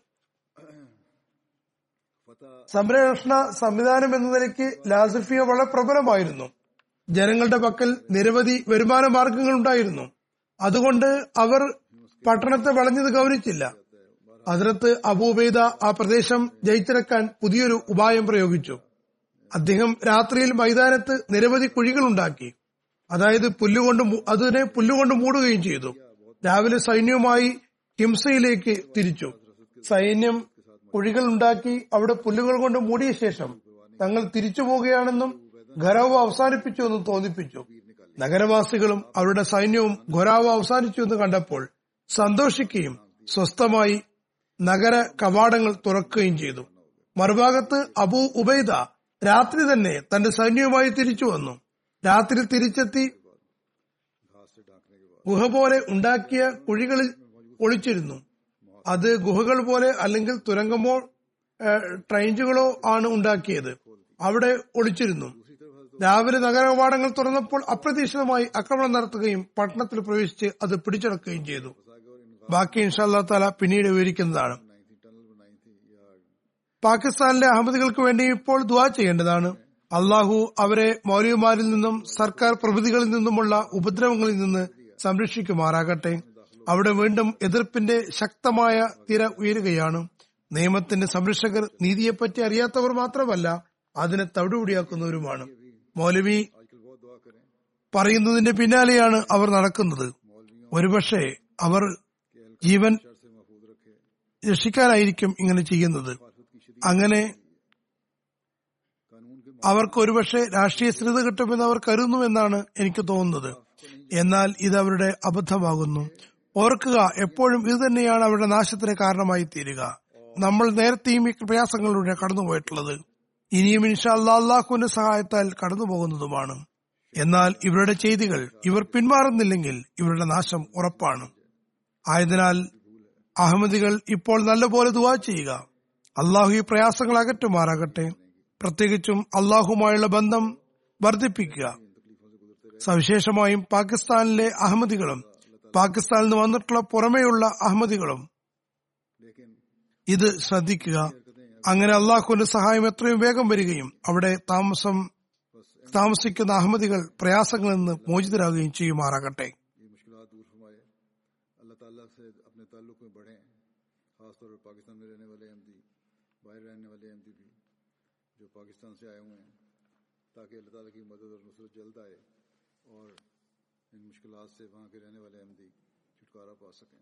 സംരക്ഷണ സംവിധാനം എന്ന നിലയ്ക്ക് ലാസിഫിയ വളരെ പ്രബലമായിരുന്നു. ജനങ്ങളുടെ പക്കൽ നിരവധി വരുമാന മാർഗങ്ങൾ ഉണ്ടായിരുന്നു അതുകൊണ്ട് അവർ പട്ടണത്തെ വളഞ്ഞത് ഗൗനിച്ചില്ല. അതിനകത്ത് അബൂബൈദ ആ പ്രദേശം ജയിച്ചിറക്കാൻ പുതിയൊരു ഉപായം പ്രയോഗിച്ചു. അദ്ദേഹം രാത്രിയിൽ മൈതാനത്ത് നിരവധി കുഴികൾ ഉണ്ടാക്കി അതായത് പുല്ലുകൊണ്ട് അതിനെ പുല്ലുകൊണ്ട് മൂടുകയും ചെയ്തു. രാവിലെ സൈന്യവുമായി ഹിംസയിലേക്ക് തിരിച്ചു. സൈന്യം കുഴികൾ ഉണ്ടാക്കി അവിടെ പുല്ലുകൾ കൊണ്ട് മൂടിയ ശേഷം തങ്ങൾ തിരിച്ചു പോവുകയാണെന്നും ഖരാവ് അവസാനിപ്പിച്ചു എന്ന് തോന്നിപ്പിച്ചു. നഗരവാസികളും അവരുടെ സൈന്യവും ഖൊരാവ് അവസാനിച്ചു എന്ന് കണ്ടപ്പോൾ സന്തോഷിക്കുകയും സ്വസ്ഥമായി നഗര കവാടങ്ങൾ തുറക്കുകയും ചെയ്തു. മറുഭാഗത്ത് അബൂ ഉബൈദ രാത്രി തന്നെ തന്റെ സൈന്യവുമായി തിരിച്ചു വന്നു. രാത്രി തിരിച്ചെത്തി ഗുഹ പോലെ ഉണ്ടാക്കിയ കുഴികളിൽ ഒളിച്ചിരുന്നു. അത് ഗുഹകൾ പോലെ അല്ലെങ്കിൽ തുരങ്കമോ ട്രെയിഞ്ചുകളോ ആണ് ഉണ്ടാക്കിയത്. അവിടെ ഒളിച്ചിരുന്നു. രാവിലെ നഗരകവാടങ്ങൾ തുറന്നപ്പോൾ അപ്രതീക്ഷിതമായി ആക്രമണം നടത്തുകയും പട്ടണത്തിൽ പ്രവേശിച്ച് അത് പിടിച്ചെടുക്കുകയും ചെയ്തു. ബാക്കി ഇൻഷാല്ലാ താല പിന്നീട് വിവരിക്കുന്നതാണ്. പാകിസ്ഥാനിലെ അഹമ്മദികൾക്ക് വേണ്ടി ഇപ്പോൾ ദുവാ ചെയ്യേണ്ടതാണ്. അള്ളാഹു അവരെ മൗലവിമാരിൽ നിന്നും സർക്കാർ പ്രഭൃതികളിൽ നിന്നുമുള്ള ഉപദ്രവങ്ങളിൽ നിന്ന് സംരക്ഷിക്കുമാറാകട്ടെ. അവിടെ വീണ്ടും എതിർപ്പിന്റെ ശക്തമായ തിര ഉയരുകയാണ്. നിയമത്തിന്റെ സംരക്ഷകർ നീതിയെപ്പറ്റി അറിയാത്തവർ മാത്രമല്ല അതിനെ തവിടുപിടിയാക്കുന്നവരുമാണ്. മൗലവി പറയുന്നതിന്റെ പിന്നാലെയാണ് അവർ നടക്കുന്നത്. ഒരുപക്ഷെ അവർ ജീവൻ രക്ഷിക്കാനായിരിക്കും ഇങ്ങനെ ചെയ്യുന്നത്. അങ്ങനെ അവർക്ക് ഒരുപക്ഷെ രാഷ്ട്രീയ സ്ഥിരത കിട്ടുമെന്ന് അവർ കരുതുന്നുവെന്നാണ് എനിക്ക് തോന്നുന്നത്. എന്നാൽ ഇത് അവരുടെ അബദ്ധമാകുന്നു. ഓർക്കുക എപ്പോഴും ഇത് തന്നെയാണ് അവരുടെ നാശത്തിന് കാരണമായി തീരുക. നമ്മൾ നേരത്തെയും ഈ പ്രയാസങ്ങളിലൂടെ കടന്നുപോയിട്ടുള്ളത്. ഇനിയും ഇൻഷാ അള്ളാഹുവിന്റെ സഹായത്താൽ കടന്നു പോകുന്നതുമാണ് എന്നാൽ ഇവരുടെ ചെയ്തികൾ ഇവർ പിന്മാറുന്നില്ലെങ്കിൽ ഇവരുടെ നാശം ഉറപ്പാണ്. ആയതിനാൽ അഹമ്മദികൾ ഇപ്പോൾ നല്ലപോലെ ദുവാ ചെയ്യുക. അള്ളാഹു ഈ പ്രയാസങ്ങൾ അകറ്റുമാറാകട്ടെ. പ്രത്യേകിച്ചും അള്ളാഹുമായുള്ള ബന്ധം വർദ്ധിപ്പിക്കുക. സവിശേഷമായും പാകിസ്ഥാനിലെ അഹമ്മദികളും പാകിസ്ഥാനിൽ നിന്ന് വന്നിട്ടുള്ള പുറമെയുള്ള അഹമ്മദികളും ഇത് ശ്രദ്ധിക്കുക. അങ്ങനെ അള്ളാഹുവിന്റെ സഹായം എത്രയും വേഗം വരികയും അവിടെ താമസം താമസിക്കുന്ന അഹമ്മദികൾ പ്രയാസങ്ങളിൽ നിന്ന് മോചിതരാകുകയും ചെയ്യുമാറാകട്ടെ. ان مشکلات سے وہاں کے رہنے والے احمدی چھٹکارا پا سکیں